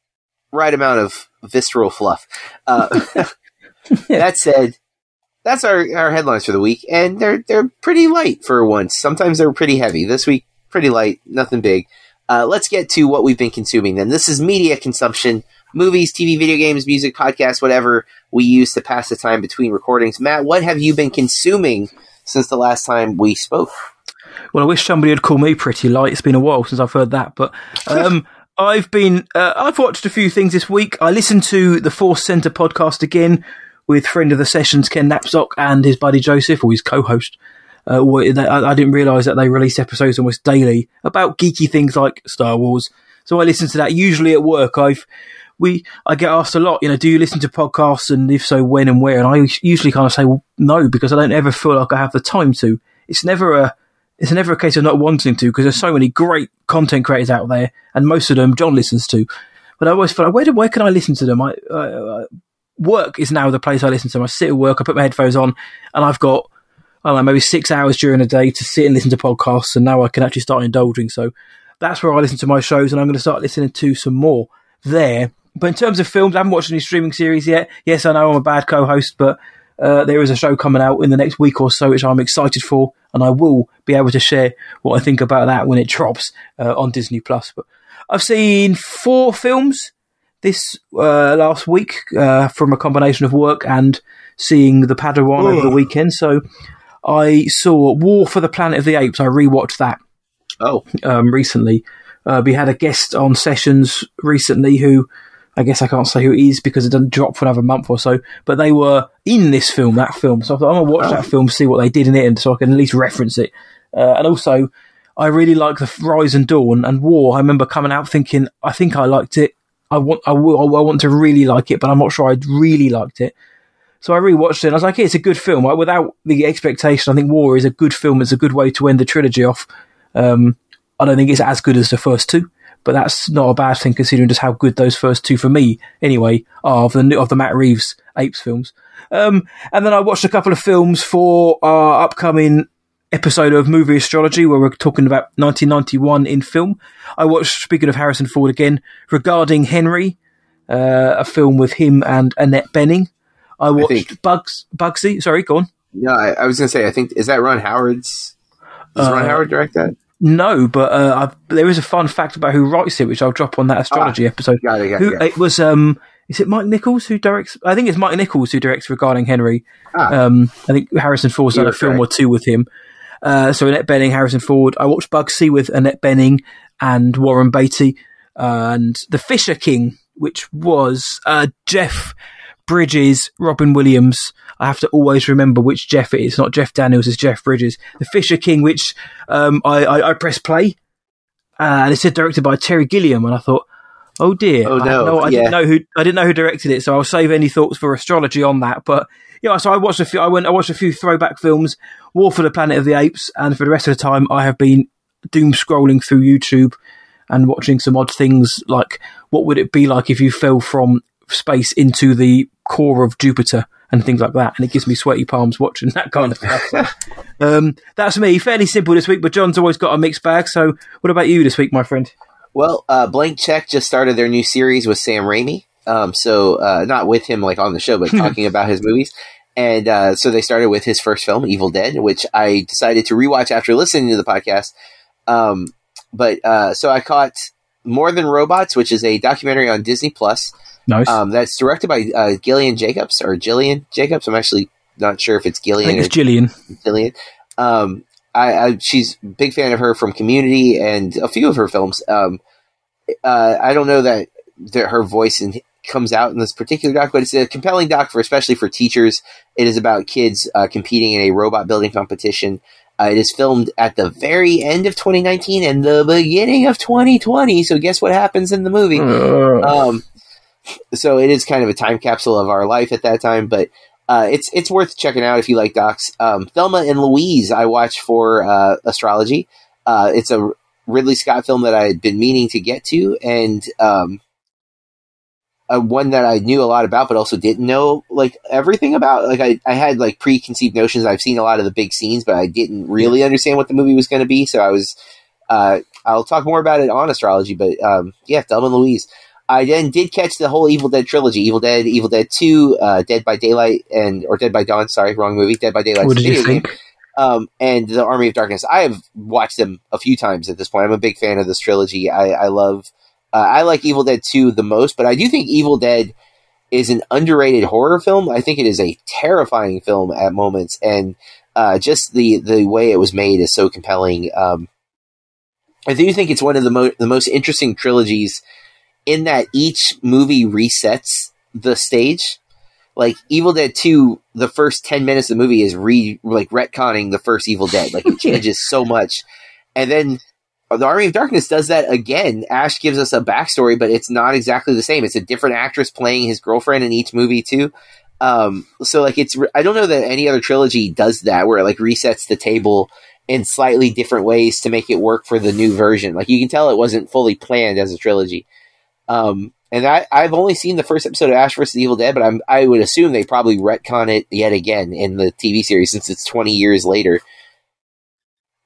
right amount of visceral fluff. Uh, That said, that's our, our headlines for the week, and they're they're pretty light for once. Sometimes they're pretty heavy. This week, pretty light, nothing big. Uh, let's get to what we've been consuming. Then this is media consumption: movies, TV, video games, music, podcasts, whatever we use to pass the time between recordings. Matt, what have you been consuming since the last time we spoke? Well, I wish somebody had called me pretty light. It's been a while since I've heard that, but um, I've been uh, I've watched a few things this week. I listened to the Force Center podcast again with friend of the sessions Ken Knapsock and his buddy Joseph, or his co-host. Uh, I, I didn't realise that they release episodes almost daily about geeky things like Star Wars. So I listen to that usually at work. I've we I get asked a lot, you know, do you listen to podcasts, and if so, when and where? And I usually kind of say, well, no, because I don't ever feel like I have the time to. It's never a it's never a case of not wanting to because there's so many great content creators out there, and most of them John listens to. but I always feel like where do, where can I listen to them? I, work is now the place I listen to them. I sit at work, I put my headphones on, and I've got I don't know maybe six hours during the day to sit and listen to podcasts, and now I can actually start indulging. So that's where I listen to my shows, and I'm going to start listening to some more there. But in terms of films, I haven't watched any streaming series yet. Yes, I know I'm a bad co-host, but uh, there is a show coming out in the next week or so, which I'm excited for, and I will be able to share what I think about that when it drops uh, on Disney Plus. But I've seen four films this uh, last week uh, from a combination of work and seeing the Padawan over the weekend. So I saw War for the Planet of the Apes. I rewatched that. Oh, um, recently. Uh, we had a guest on sessions recently who I guess I can't say who it is because it doesn't drop for another month or so. But they were in this film, that film. So I thought I'm gonna watch that film, see what they did in it, and so I can at least reference it. Uh, and also, I really like the Rise and Dawn and War. I remember coming out thinking, I think I liked it. I want, I, will, I want to really like it, but I'm not sure I really liked it. So I rewatched it and I was like, it's a good film. Like, without the expectation, I think War is a good film. It's a good way to end the trilogy off. Um, I don't think it's as good as the first two, but that's not a bad thing considering just how good those first two for me, anyway, are of the of the Matt Reeves Apes films. Um, and then I watched a couple of films for our upcoming episode of Movie Astrology where we're talking about 1991 in film. I watched, speaking of Harrison Ford again, regarding Henry, uh, a film with him and Annette Bening. I watched I think- Bugs Bugsy. Sorry, go on. no, I, I was gonna say. I think is that Ron Howard's. Does Ron Uh, Howard direct that? No, but uh, there is a fun fact about who writes it, which I'll drop on that astrology episode. Got it. Who got it. it was? Um, is it Mike Nichols who directs? I think it's Mike Nichols who directs regarding Henry. Ah. Um, I think Harrison Ford's done a film correct. or two with him. Uh, so Annette Bening, Harrison Ford. I watched Bugsy with Annette Bening and Warren Beatty, and The Fisher King, which was uh, Jeff Bridges, Robin Williams. I have to always remember which Jeff it is. Not Jeff Daniels, it's Jeff Bridges. The Fisher King, which um, I, I, I pressed play, uh, and it said directed by Terry Gilliam, and I thought, oh dear, Oh, I, no, no, I yeah. didn't know who I didn't know who directed it, so I'll save any thoughts for astrology on that. But yeah, so I watched a few. I went. I watched a few throwback films, War for the Planet of the Apes, and for the rest of the time, I have been doom scrolling through YouTube and watching some odd things like what would it be like if you fell from space into the core of Jupiter and things like that. And it gives me sweaty palms watching that kind of stuff. Um, that's me. Fairly simple this week, but John's always got a mixed bag. So what about you this week, my friend? Well, uh, Blank Check just started their new series with Sam Raimi. Um, so uh, not with him like on the show, but talking about his movies. And uh, so they started with his first film, Evil Dead, which I decided to rewatch after listening to the podcast. Um, but uh, so I caught More Than Robots, which is a documentary on Disney Plus. Nice. Um, that's directed by uh, Gillian Jacobs or Jillian Jacobs. I'm actually not sure if it's I Gillian think or it's Gillian. Jillian. Um, I, I she's big fan of her from Community and a few of her films. Um, uh, I don't know that, that her voice in, comes out in this particular doc, but it's a compelling doc for especially for teachers. It is about kids uh, competing in a robot building competition. Uh, it is filmed at the very end of 2019 and the beginning of 2020. So guess what happens in the movie? Uh, Um, so it is kind of a time capsule of our life at that time, but uh, it's it's worth checking out if you like docs. Um, Thelma and Louise, I watched for uh, astrology. Uh, it's a Ridley Scott film that I had been meaning to get to, and um, one that I knew a lot about, but also didn't know like everything about. Like I, I had like preconceived notions. I've seen a lot of the big scenes, but I didn't really understand what the movie was going to be. So I was. Uh, I'll talk more about it on astrology, but um, yeah, Thelma and Louise. I then did catch the whole Evil Dead trilogy: Evil Dead, Evil Dead Two, uh, Dead by Daylight, and or Dead by Dawn. Sorry, wrong movie. Dead by Daylight. what did you game. think? Um, and the Army of Darkness. I have watched them a few times at this point. I'm a big fan of this trilogy. I, I love. Uh, I like Evil Dead Two the most, but I do think Evil Dead is an underrated horror film. I think it is a terrifying film at moments, and uh, just the the way it was made is so compelling. Um, I do think it's one of the mo- the most interesting trilogies in that each movie resets the stage. Like Evil Dead Two, the first ten minutes of the movie is re like retconning the first Evil Dead. Like it changes so much, and then the Army of Darkness does that again. Ash gives us a backstory, but it's not exactly the same. It's a different actress playing his girlfriend in each movie too. Um, so like it's I don't know that any other trilogy does that where it like resets the table in slightly different ways to make it work for the new version. Like you can tell it wasn't fully planned as a trilogy. Um, and I, I've only seen the first episode of Ash vs. Evil Dead, but I'm, I would assume they probably retcon it yet again in the TV series since it's 20 years later.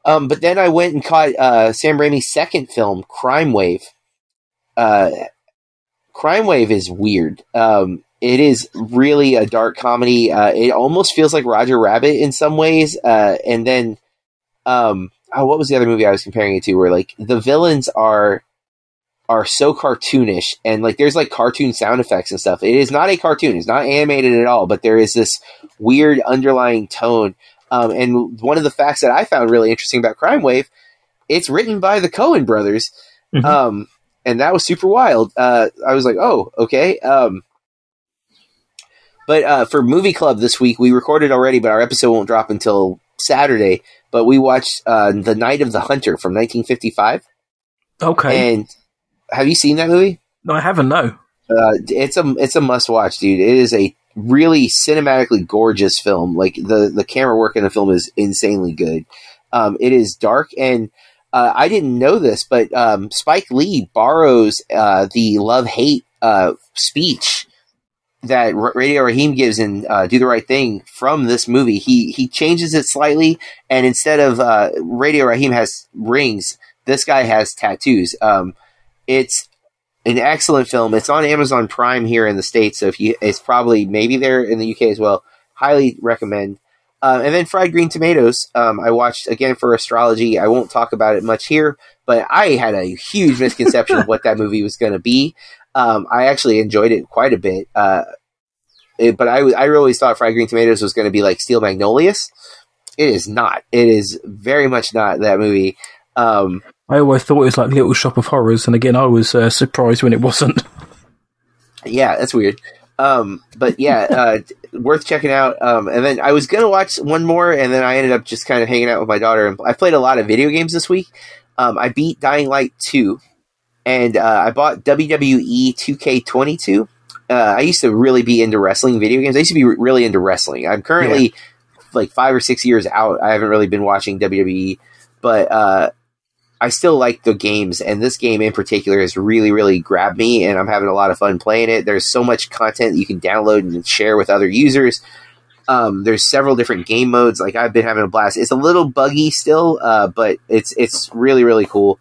Um, but then I went and caught uh, Sam Raimi's second film, Crime Wave. Uh, Crime Wave is weird. Um, it is really a dark comedy. Uh, it almost feels like Roger Rabbit in some ways. Uh, and then, um, oh, what was the other movie I was comparing it to? Where like the villains are are so cartoonish and like there's like cartoon sound effects and stuff. It is not a cartoon. It's not animated at all, but there is this weird underlying tone. Um, and one of the facts that I found really interesting about Crime Wave, it's written by the Coen brothers. Mm-hmm. Um, and that was super wild. Uh, I was like, oh, okay. Um, but uh, for movie club this week, we recorded already, but our episode won't drop until Saturday. But we watched uh, The Night of the Hunter from 1955. Okay. And have you seen that movie? No, I haven't. No. Uh, it's a it's a must watch, dude. It is a really cinematically gorgeous film. Like the the camera work in the film is insanely good. Um, it is dark and uh, I didn't know this, but um, Spike Lee borrows uh, the love hate uh, speech that Radio Raheem gives in uh, "Do the Right Thing" from this movie. He he changes it slightly, and instead of uh, Radio Raheem has rings, this guy has tattoos. Um, it's an excellent film. It's on Amazon Prime here in the states, so if you, it's probably maybe there in the UK as well. Highly recommend. Uh, and then Fried Green Tomatoes. Um, I watched again for astrology. I won't talk about it much here, but I had a huge misconception of what that movie was going to be. Um, I actually enjoyed it quite a bit. Uh, it, but I, I really thought Fried Green Tomatoes was going to be like Steel Magnolias. It is not. It is very much not that movie. Um, I always thought it was like Little Shop of Horrors, and again, I was uh, surprised when it wasn't. Yeah, that's weird. Um, but yeah, uh, worth checking out. Um, and then I was gonna watch one more, and then I ended up just kind of hanging out with my daughter. And I played a lot of video games this week. Um, I beat Dying Light two, and uh, I bought WWE Two K Twenty Two. Uh, I used to really be into wrestling video games. I used to be really into wrestling. I'm currently yeah. like five or six years out. I haven't really been watching WWE, but uh, I still like the games, and this game in particular has really, really grabbed me, and I'm having a lot of fun playing it. There's so much content you can download and share with other users. Um, there's several different game modes. Like I've been having a blast. It's a little buggy still, uh, but it's it's really really cool.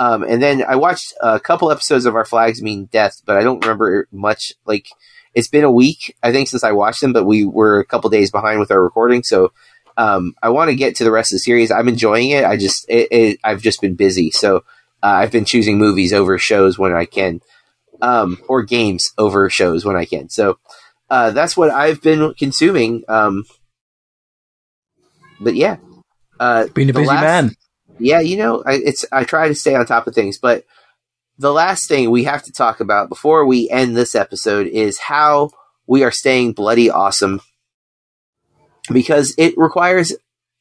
Um, and then I watched a couple episodes of Our Flag Means Death, but I don't remember much. Like it's been a week I think since I watched them, but we were a couple days behind with our recording, so um, I want to get to the rest of the series. I'm enjoying it. I just, it, it, I've just been busy. So uh, I've been choosing movies over shows when I can, um, or games over shows when I can. So uh, that's what I've been consuming. Um, but yeah, uh, being a busy last, man. Yeah, you know, I, it's I try to stay on top of things, but the last thing we have to talk about before we end this episode is how we are staying bloody awesome because it requires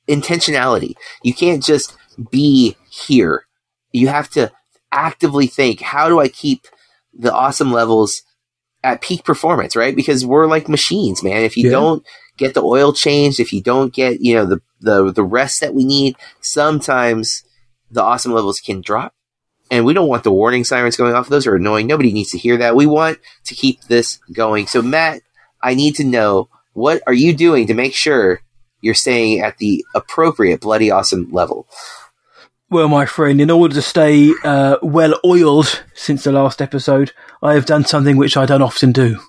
intentionality. You can't just be here. You have to actively think, how do I keep the awesome levels at peak performance, right? Because we're like machines, man. If you yeah. don't get the oil changed, if you don't get, you know, the, the, the rest that we need, sometimes the awesome levels can drop. And we don't want the warning sirens going off. Those are annoying. Nobody needs to hear that. We want to keep this going. So Matt, I need to know what are you doing to make sure you're staying at the appropriate bloody awesome level? Well, my friend, in order to stay uh, well oiled since the last episode, I have done something which I don't often do,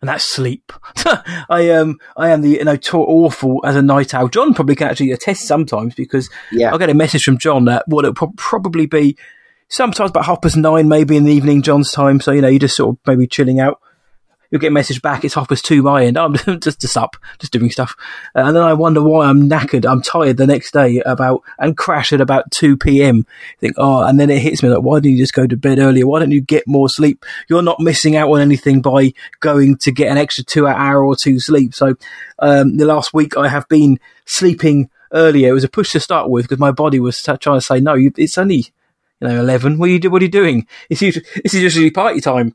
and that's sleep. I um I am the you know awful as a night owl. John probably can actually attest sometimes because yeah. I get a message from John that what it pro- probably be sometimes about half past nine, maybe in the evening, John's time. So you know you're just sort of maybe chilling out you'll get a message back. It's half past two my end. I'm just just up, just doing stuff, uh, and then I wonder why I'm knackered. I'm tired the next day about and crash at about two p.m. Think oh, and then it hits me like, why didn't you just go to bed earlier? Why don't you get more sleep? You're not missing out on anything by going to get an extra two hour or two sleep. So um, the last week I have been sleeping earlier. It was a push to start with because my body was trying to say no. It's only you know eleven. What are you What are you doing? It's usually this is usually party time.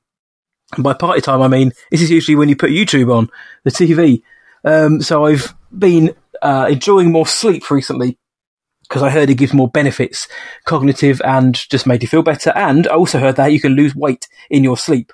By party time, I mean this is usually when you put YouTube on the TV. Um, so I've been uh, enjoying more sleep recently because I heard it gives more benefits, cognitive, and just made you feel better. And I also heard that you can lose weight in your sleep.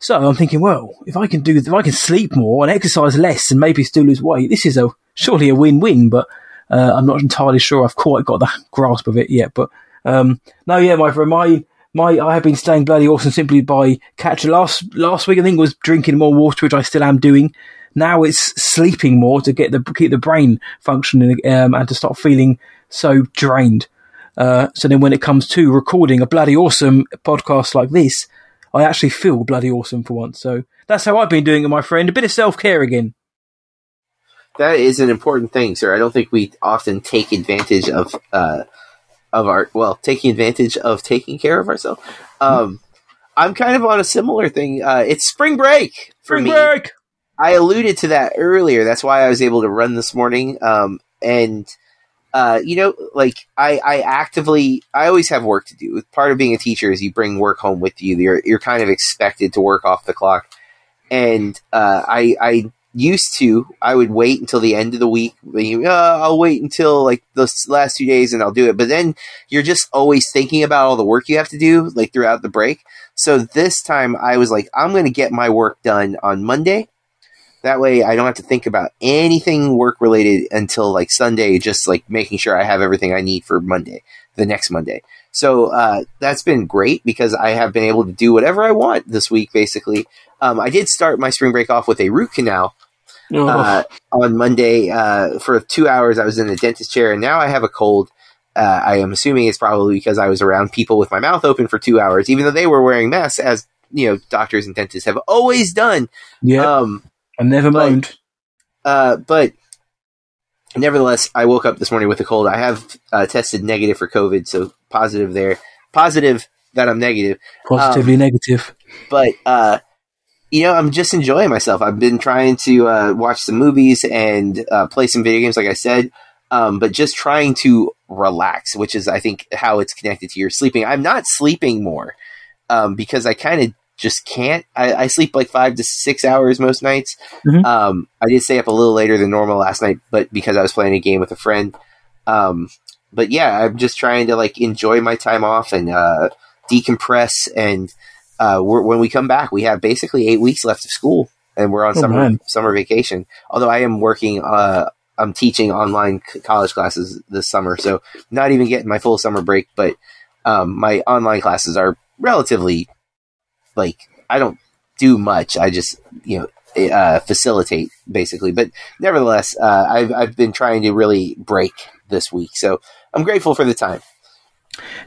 So I'm thinking, well, if I can do, if I can sleep more and exercise less and maybe still lose weight, this is a surely a win-win. But uh, I'm not entirely sure I've quite got the grasp of it yet. But um, no, yeah, my friend, my my I have been staying bloody awesome simply by catching last last week. I think was drinking more water, which I still am doing. Now it's sleeping more to get the keep the brain functioning um, and to stop feeling so drained. Uh, so then when it comes to recording a bloody awesome podcast like this, I actually feel bloody awesome for once. So that's how I've been doing it, my friend. A bit of self care again. That is an important thing, sir. I don't think we often take advantage of uh, of our well, taking advantage of taking care of ourselves. Um, I'm kind of on a similar thing. Uh, it's spring break for Spring me. break. I alluded to that earlier. That's why I was able to run this morning. Um, and uh, you know, like I, I actively, I always have work to do. Part of being a teacher is you bring work home with you. You're you're kind of expected to work off the clock. And uh, I I used to I would wait until the end of the week. Uh, I'll wait until like the last two days and I'll do it. But then you're just always thinking about all the work you have to do like throughout the break. So this time I was like, I'm going to get my work done on Monday. That way I don't have to think about anything work related until like Sunday, just like making sure I have everything I need for Monday, the next Monday. So uh, that's been great because I have been able to do whatever I want this week, basically. Um, I did start my spring break off with a root canal Oh, uh, on Monday uh, for two hours. I was in a dentist chair, and now I have a cold. Uh, I am assuming it's probably because I was around people with my mouth open for two hours, even though they were wearing masks, as you know, doctors and dentists have always done. yeah, Um, I never but- moaned. uh, but nevertheless, I woke up this morning with a cold. I have uh, tested negative for COVID, so positive there. Positive that I'm negative. Positively negative. but uh, you know, I'm just enjoying myself. I've been trying to uh, watch some movies and uh, play some video games, like I said, um, but just trying to relax, which is, I think, how it's connected to your sleeping. I'm not sleeping more um, because I kind of just can't. I, I sleep like five to six hours most nights. Mhm. Um, I did stay up a little later than normal last night, but because I was playing a game with a friend. Um, but yeah, I'm just trying to like enjoy my time off and uh, decompress and uh, we're, when we come back, we have basically eight weeks left of school, and we're on Oh, summer man. summer vacation. Although I am working, uh, I'm teaching online c- college classes this summer, so not even getting my full summer break. But um, my online classes are relatively like I don't do much. I just you know uh, facilitate basically. But nevertheless, uh, I've I've been trying to really break this week, so I'm grateful for the time.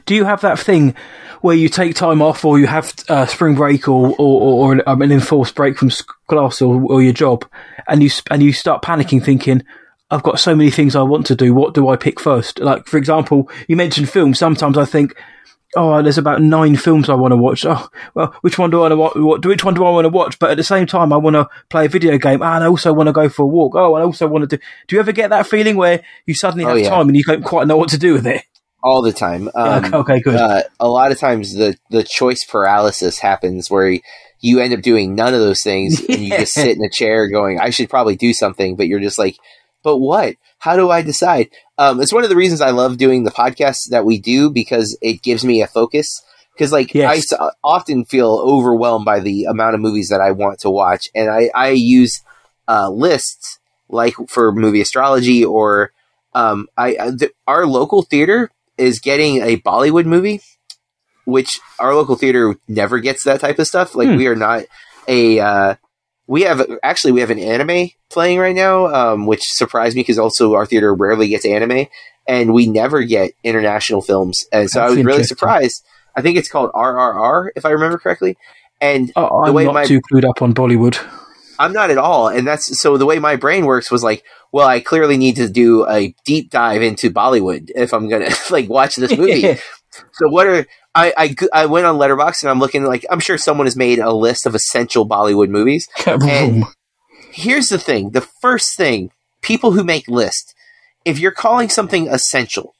Do you have that thing where you take time off, or you have uh, spring break, or or, or, um, an enforced break from class or, or your job, and you and you start panicking, thinking, "I've got so many things I want to do. What do I pick first? Like, for example, you mentioned films. Sometimes I think. Oh, there's about nine films I want to watch. Oh, well, which one do I want to watch? Which one do I want to watch? But at the same time, I want to play a video game, and I also want to go for a walk. Oh, I also want to do. Do you ever get that feeling where you suddenly Oh, have yeah. time and you don't quite know what to do with it? All the time. Um, okay, okay, good. uh, a lot of times the the choice paralysis happens where you end up doing none of those things and you just sit in a chair going, I should probably do something, but you're just like, but what? How do I decide? Um, it's one of the reasons I love doing the podcasts that we do because it gives me a focus. Because like Yes. I s- often feel overwhelmed by the amount of movies that I want to watch, and I I use uh, lists like for movie astrology or um, I uh, th- our local theater is getting a Bollywood movie, which our local theater never gets that type of stuff. Like Hmm. we are not a uh, we have actually we have an anime playing right now, um, which surprised me because also our theater rarely gets anime, and we never get international films, and so That's I was really surprised. I think it's called RRR if I remember correctly, and Oh, the I'm way not my- too clued up on Bollywood. I'm not at all. And that's so the way my brain works was like, well, I clearly need to do a deep dive into Bollywood if I'm going to like watch this movie. so what are, I, I, I went on Letterboxd and I'm looking like, I'm sure someone has made a list of essential Bollywood movies. And- Here's the thing. The first thing people who make lists, if you're calling something essential,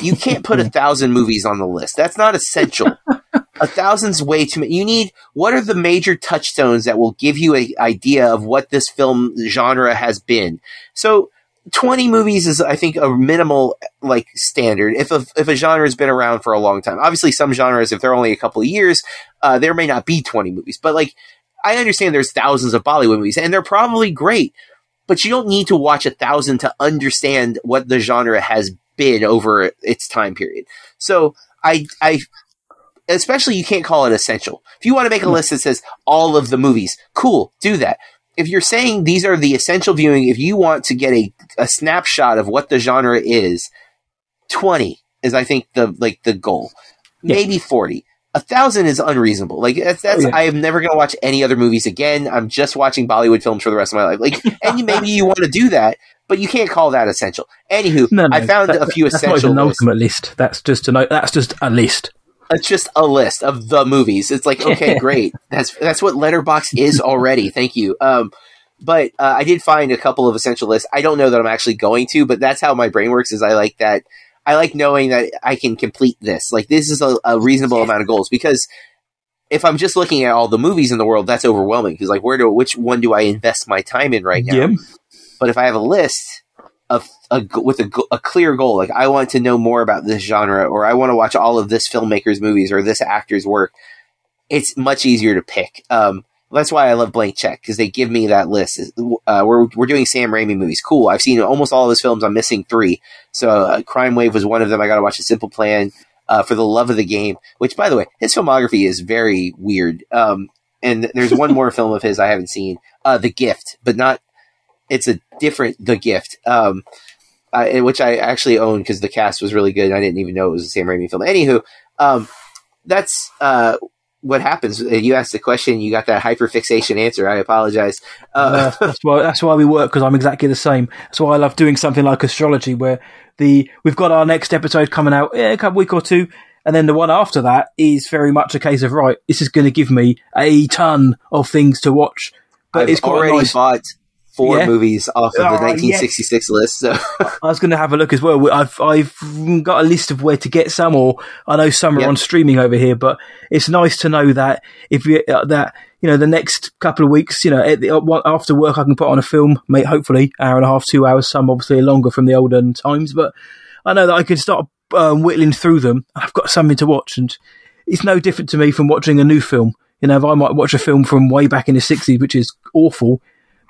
you can't put a thousand movies on the list. That's not essential. A thousand's way too many. You need what are the major touchstones that will give you an idea of what this film genre has been. So. 20 movies is I think a minimal like standard if a, if a genre has been around for a long time. Obviously some genres if they're only a couple of years uh, there may not be 20 movies, but like I understand there's thousands of Bollywood movies, and they're probably great, but you don't need to watch a thousand to understand what the genre has been over its time period. So I, I, especially you can't call it essential. If you want to make a mm. list that says all of the movies, cool, do that. If you're saying these are the essential viewing, if you want to get a, a snapshot of what the genre is, 20 is I think the like the goal. Yeah. Maybe 40. A thousand is unreasonable. Like that's, that's Oh, yeah. I am never going to watch any other movies again. I'm just watching Bollywood films for the rest of my life. Like, and maybe you want to do that, but you can't call that essential. Anywho, No, no, I found that- a few That's not essential even an ultimate list. That's just a no, that's just a list. It's just a list of the movies. It's like, okay, great. That's that's what Letterboxd is already. Thank you. Um, but uh, I did find a couple of essential lists. I don't know that I'm actually going to, but that's how my brain works. Is I like that. I like knowing that I can complete this. Like this is a, a reasonable amount of goals because if I'm just looking at all the movies in the world, that's overwhelming. Because like, where do which one do I invest my time in right now? Yeah. But if I have a list a, g- with a, a clear goal, like I want to know more about this genre, or I want to watch all of this filmmaker's movies or this actor's work, it's much easier to pick. Um, that's why I love Blank Check because they give me that list. Uh, we're we're doing Sam Raimi movies. Cool. I've seen almost all of his films. I'm missing three. So uh, Crime Wave was one of them. I got to watch A Simple Plan. Uh, for the love of the game, which by the way, his filmography is very weird. Um, and there's one more film of his I haven't seen, uh, The Gift, but not. It's a different The Gift, um, uh, which I actually own because the cast was really good. And I didn't even know it was the Sam Raimi film. Anywho, um, that's uh, what happens. Uh, You asked the question, you got that hyperfixation answer. I apologize. Uh, Uh, that's why that's why we work because I'm exactly the same. That's why I love doing something like astrology, where the we've got our next episode coming out in a couple week or two, and then the one after that is very much a case of right. This is going to give me a ton of things to watch, but I've it's quite already nice. bought four Yeah? movies off of the Oh, 1966 list. So I was going to have a look as well. I've I've got a list of where to get some, or I know some are Yep. on streaming over here. But it's nice to know that if you uh, that you know the next couple of weeks, you know, at the, uh, after work, I can put on a film, mate. Hopefully, hour and a half, two hours. Some obviously are longer from the olden times, but I know that I can start um, whittling through them. I've got something to watch, and it's no different to me from watching a new film. You know, if I might watch a film from way back in the '60s, which is awful,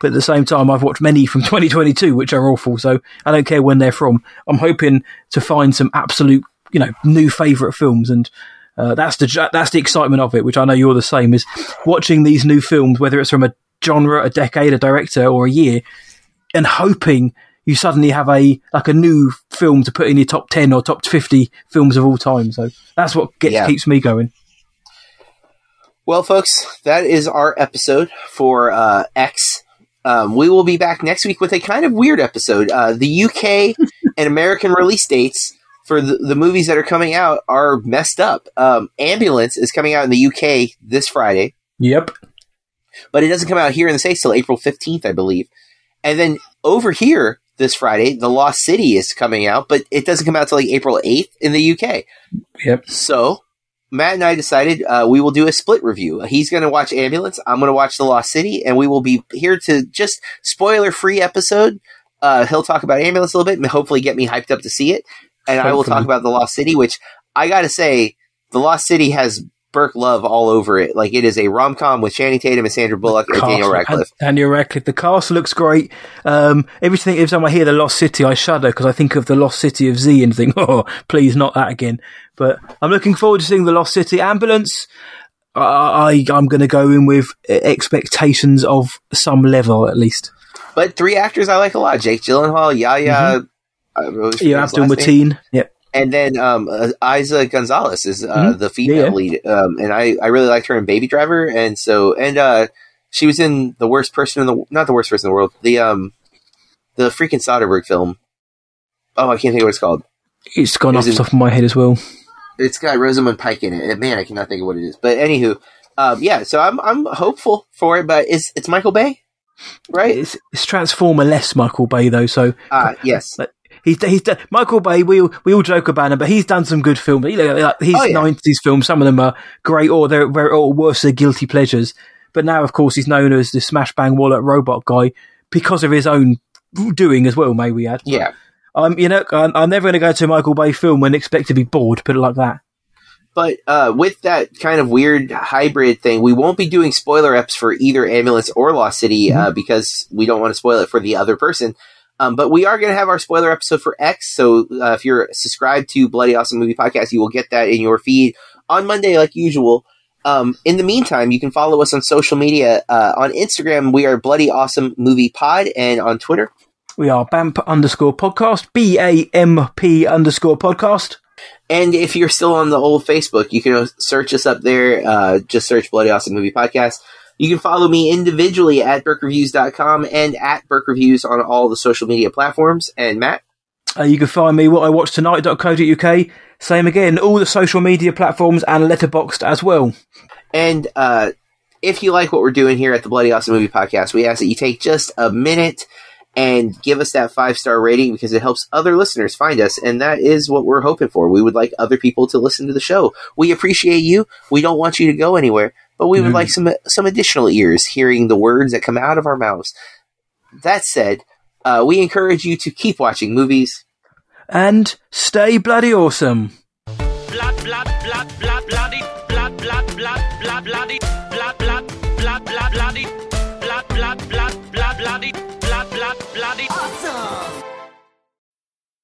but at the same time, I've watched many from 2022 which are awful. So I don't care when they're from. I'm hoping to find some absolute, you know, new favourite films, and uh, that's the that's the excitement of it. Which I know you're the same. Is watching these new films, whether it's from a genre, a decade, a director, or a year, and hoping you suddenly have a like a new film to put in your top 10 or top 50 films of all time. So that's what gets, Yeah. keeps me going. Well, folks, that is our episode for uh, X. Um, we will be back next week with a kind of weird episode. Uh, the UK and American release dates for the, the movies that are coming out are messed up. Um, Ambulance is coming out in the UK this Friday, Yep. but it doesn't come out here in the States till April 15th, I believe. And then over here this Friday, The Lost City is coming out, but it doesn't come out till like April 8th in the UK. Yep. So Matt and I decided uh, we will do a split review. He's going to watch Ambulance. I'm going to watch The Lost City, and we will be here to just spoiler free episode. Uh, he'll talk about Ambulance a little bit and hopefully get me hyped up to see it. And I will talk about The Lost City, which I got to say, The Lost City has Burke Love all over it. Like it is a rom com with Channing Tatum and Sandra Bullock and Daniel Castle- Radcliffe. and Daniel Radcliffe. The cast looks great. Um, everything. Every time I hear the Lost City, I shudder because I think of the Lost City of Z and think, "Oh, please, not that again." But I'm looking forward to seeing the Lost City ambulance. I, I I'm going to go in with expectations of some level at least. But three actors I like a lot: Jake Gyllenhaal, Yahya. I always forget Yeah, Abdul Mateen. Yep. And then um, uh, Eiza Gonzalez is uh, Mhm. the female Yeah. lead, um, and I, I really liked her in Baby Driver, and so and uh, she was in the worst person in the not the worst person in the world, the um the freaking Soderbergh film. Oh, I can't think of what it's called. It's gone Is off the top of my head as well. It's got Rosamund Pike in it. Man, I cannot think of what it is. But anywho, um, yeah. So I'm I'm hopeful for it, but it's it's Michael Bay, right? It's, it's Transformer less Michael Bay though, so Ah, yes. He's he's done, Michael Bay. We all, we all joke about him, but he's done some good films. You know, like his Oh, yeah. nineties films. Some of them are great, or they're or worse. They're guilty pleasures. But now, of course, he's known as the smash bang wallet robot guy because of his own doing as well. May we add? Yeah. I'm you know I'm, I'm never going to go to a Michael Bay film and expect to be bored. Put it like that. But uh, with that kind of weird hybrid thing, we won't be doing spoiler eps for either Ambulance or Lost City uh, because we don't want to spoil it for the other person. Um, but we are going to have our spoiler episode for X. So uh, if you're subscribed to Bloody Awesome Movie Podcast, you will get that in your feed on Monday, like usual. Um, in the meantime, you can follow us on social media. Uh, on Instagram, we are Bloody Awesome Movie Pod, and on Twitter, We are BAMP underscore podcast, B A M P underscore podcast. And if you're still on the old Facebook, you can search us up there. Uh, just search Bloody Awesome Movie Podcast. You can follow me individually at BurkeReviews.com and at Burke Reviews on all the social media platforms. And Matt, Uh, you can find me what I watch tonight.co.uk. Same again, all the social media platforms and Letterboxd as well. and uh, if you like what we're doing here at the Bloody Awesome Movie Podcast, we ask that you take just a minute and give us that five star rating because it helps other listeners find us. And that is what we're hoping for. We would like other people to listen to the show. We appreciate you. We don't want you to go anywhere, but we would Mhm. like some some additional ears hearing the words that come out of our mouths. That said, uh, we encourage you to keep watching movies. And stay bloody awesome. blood, blood, blood, blood, blood,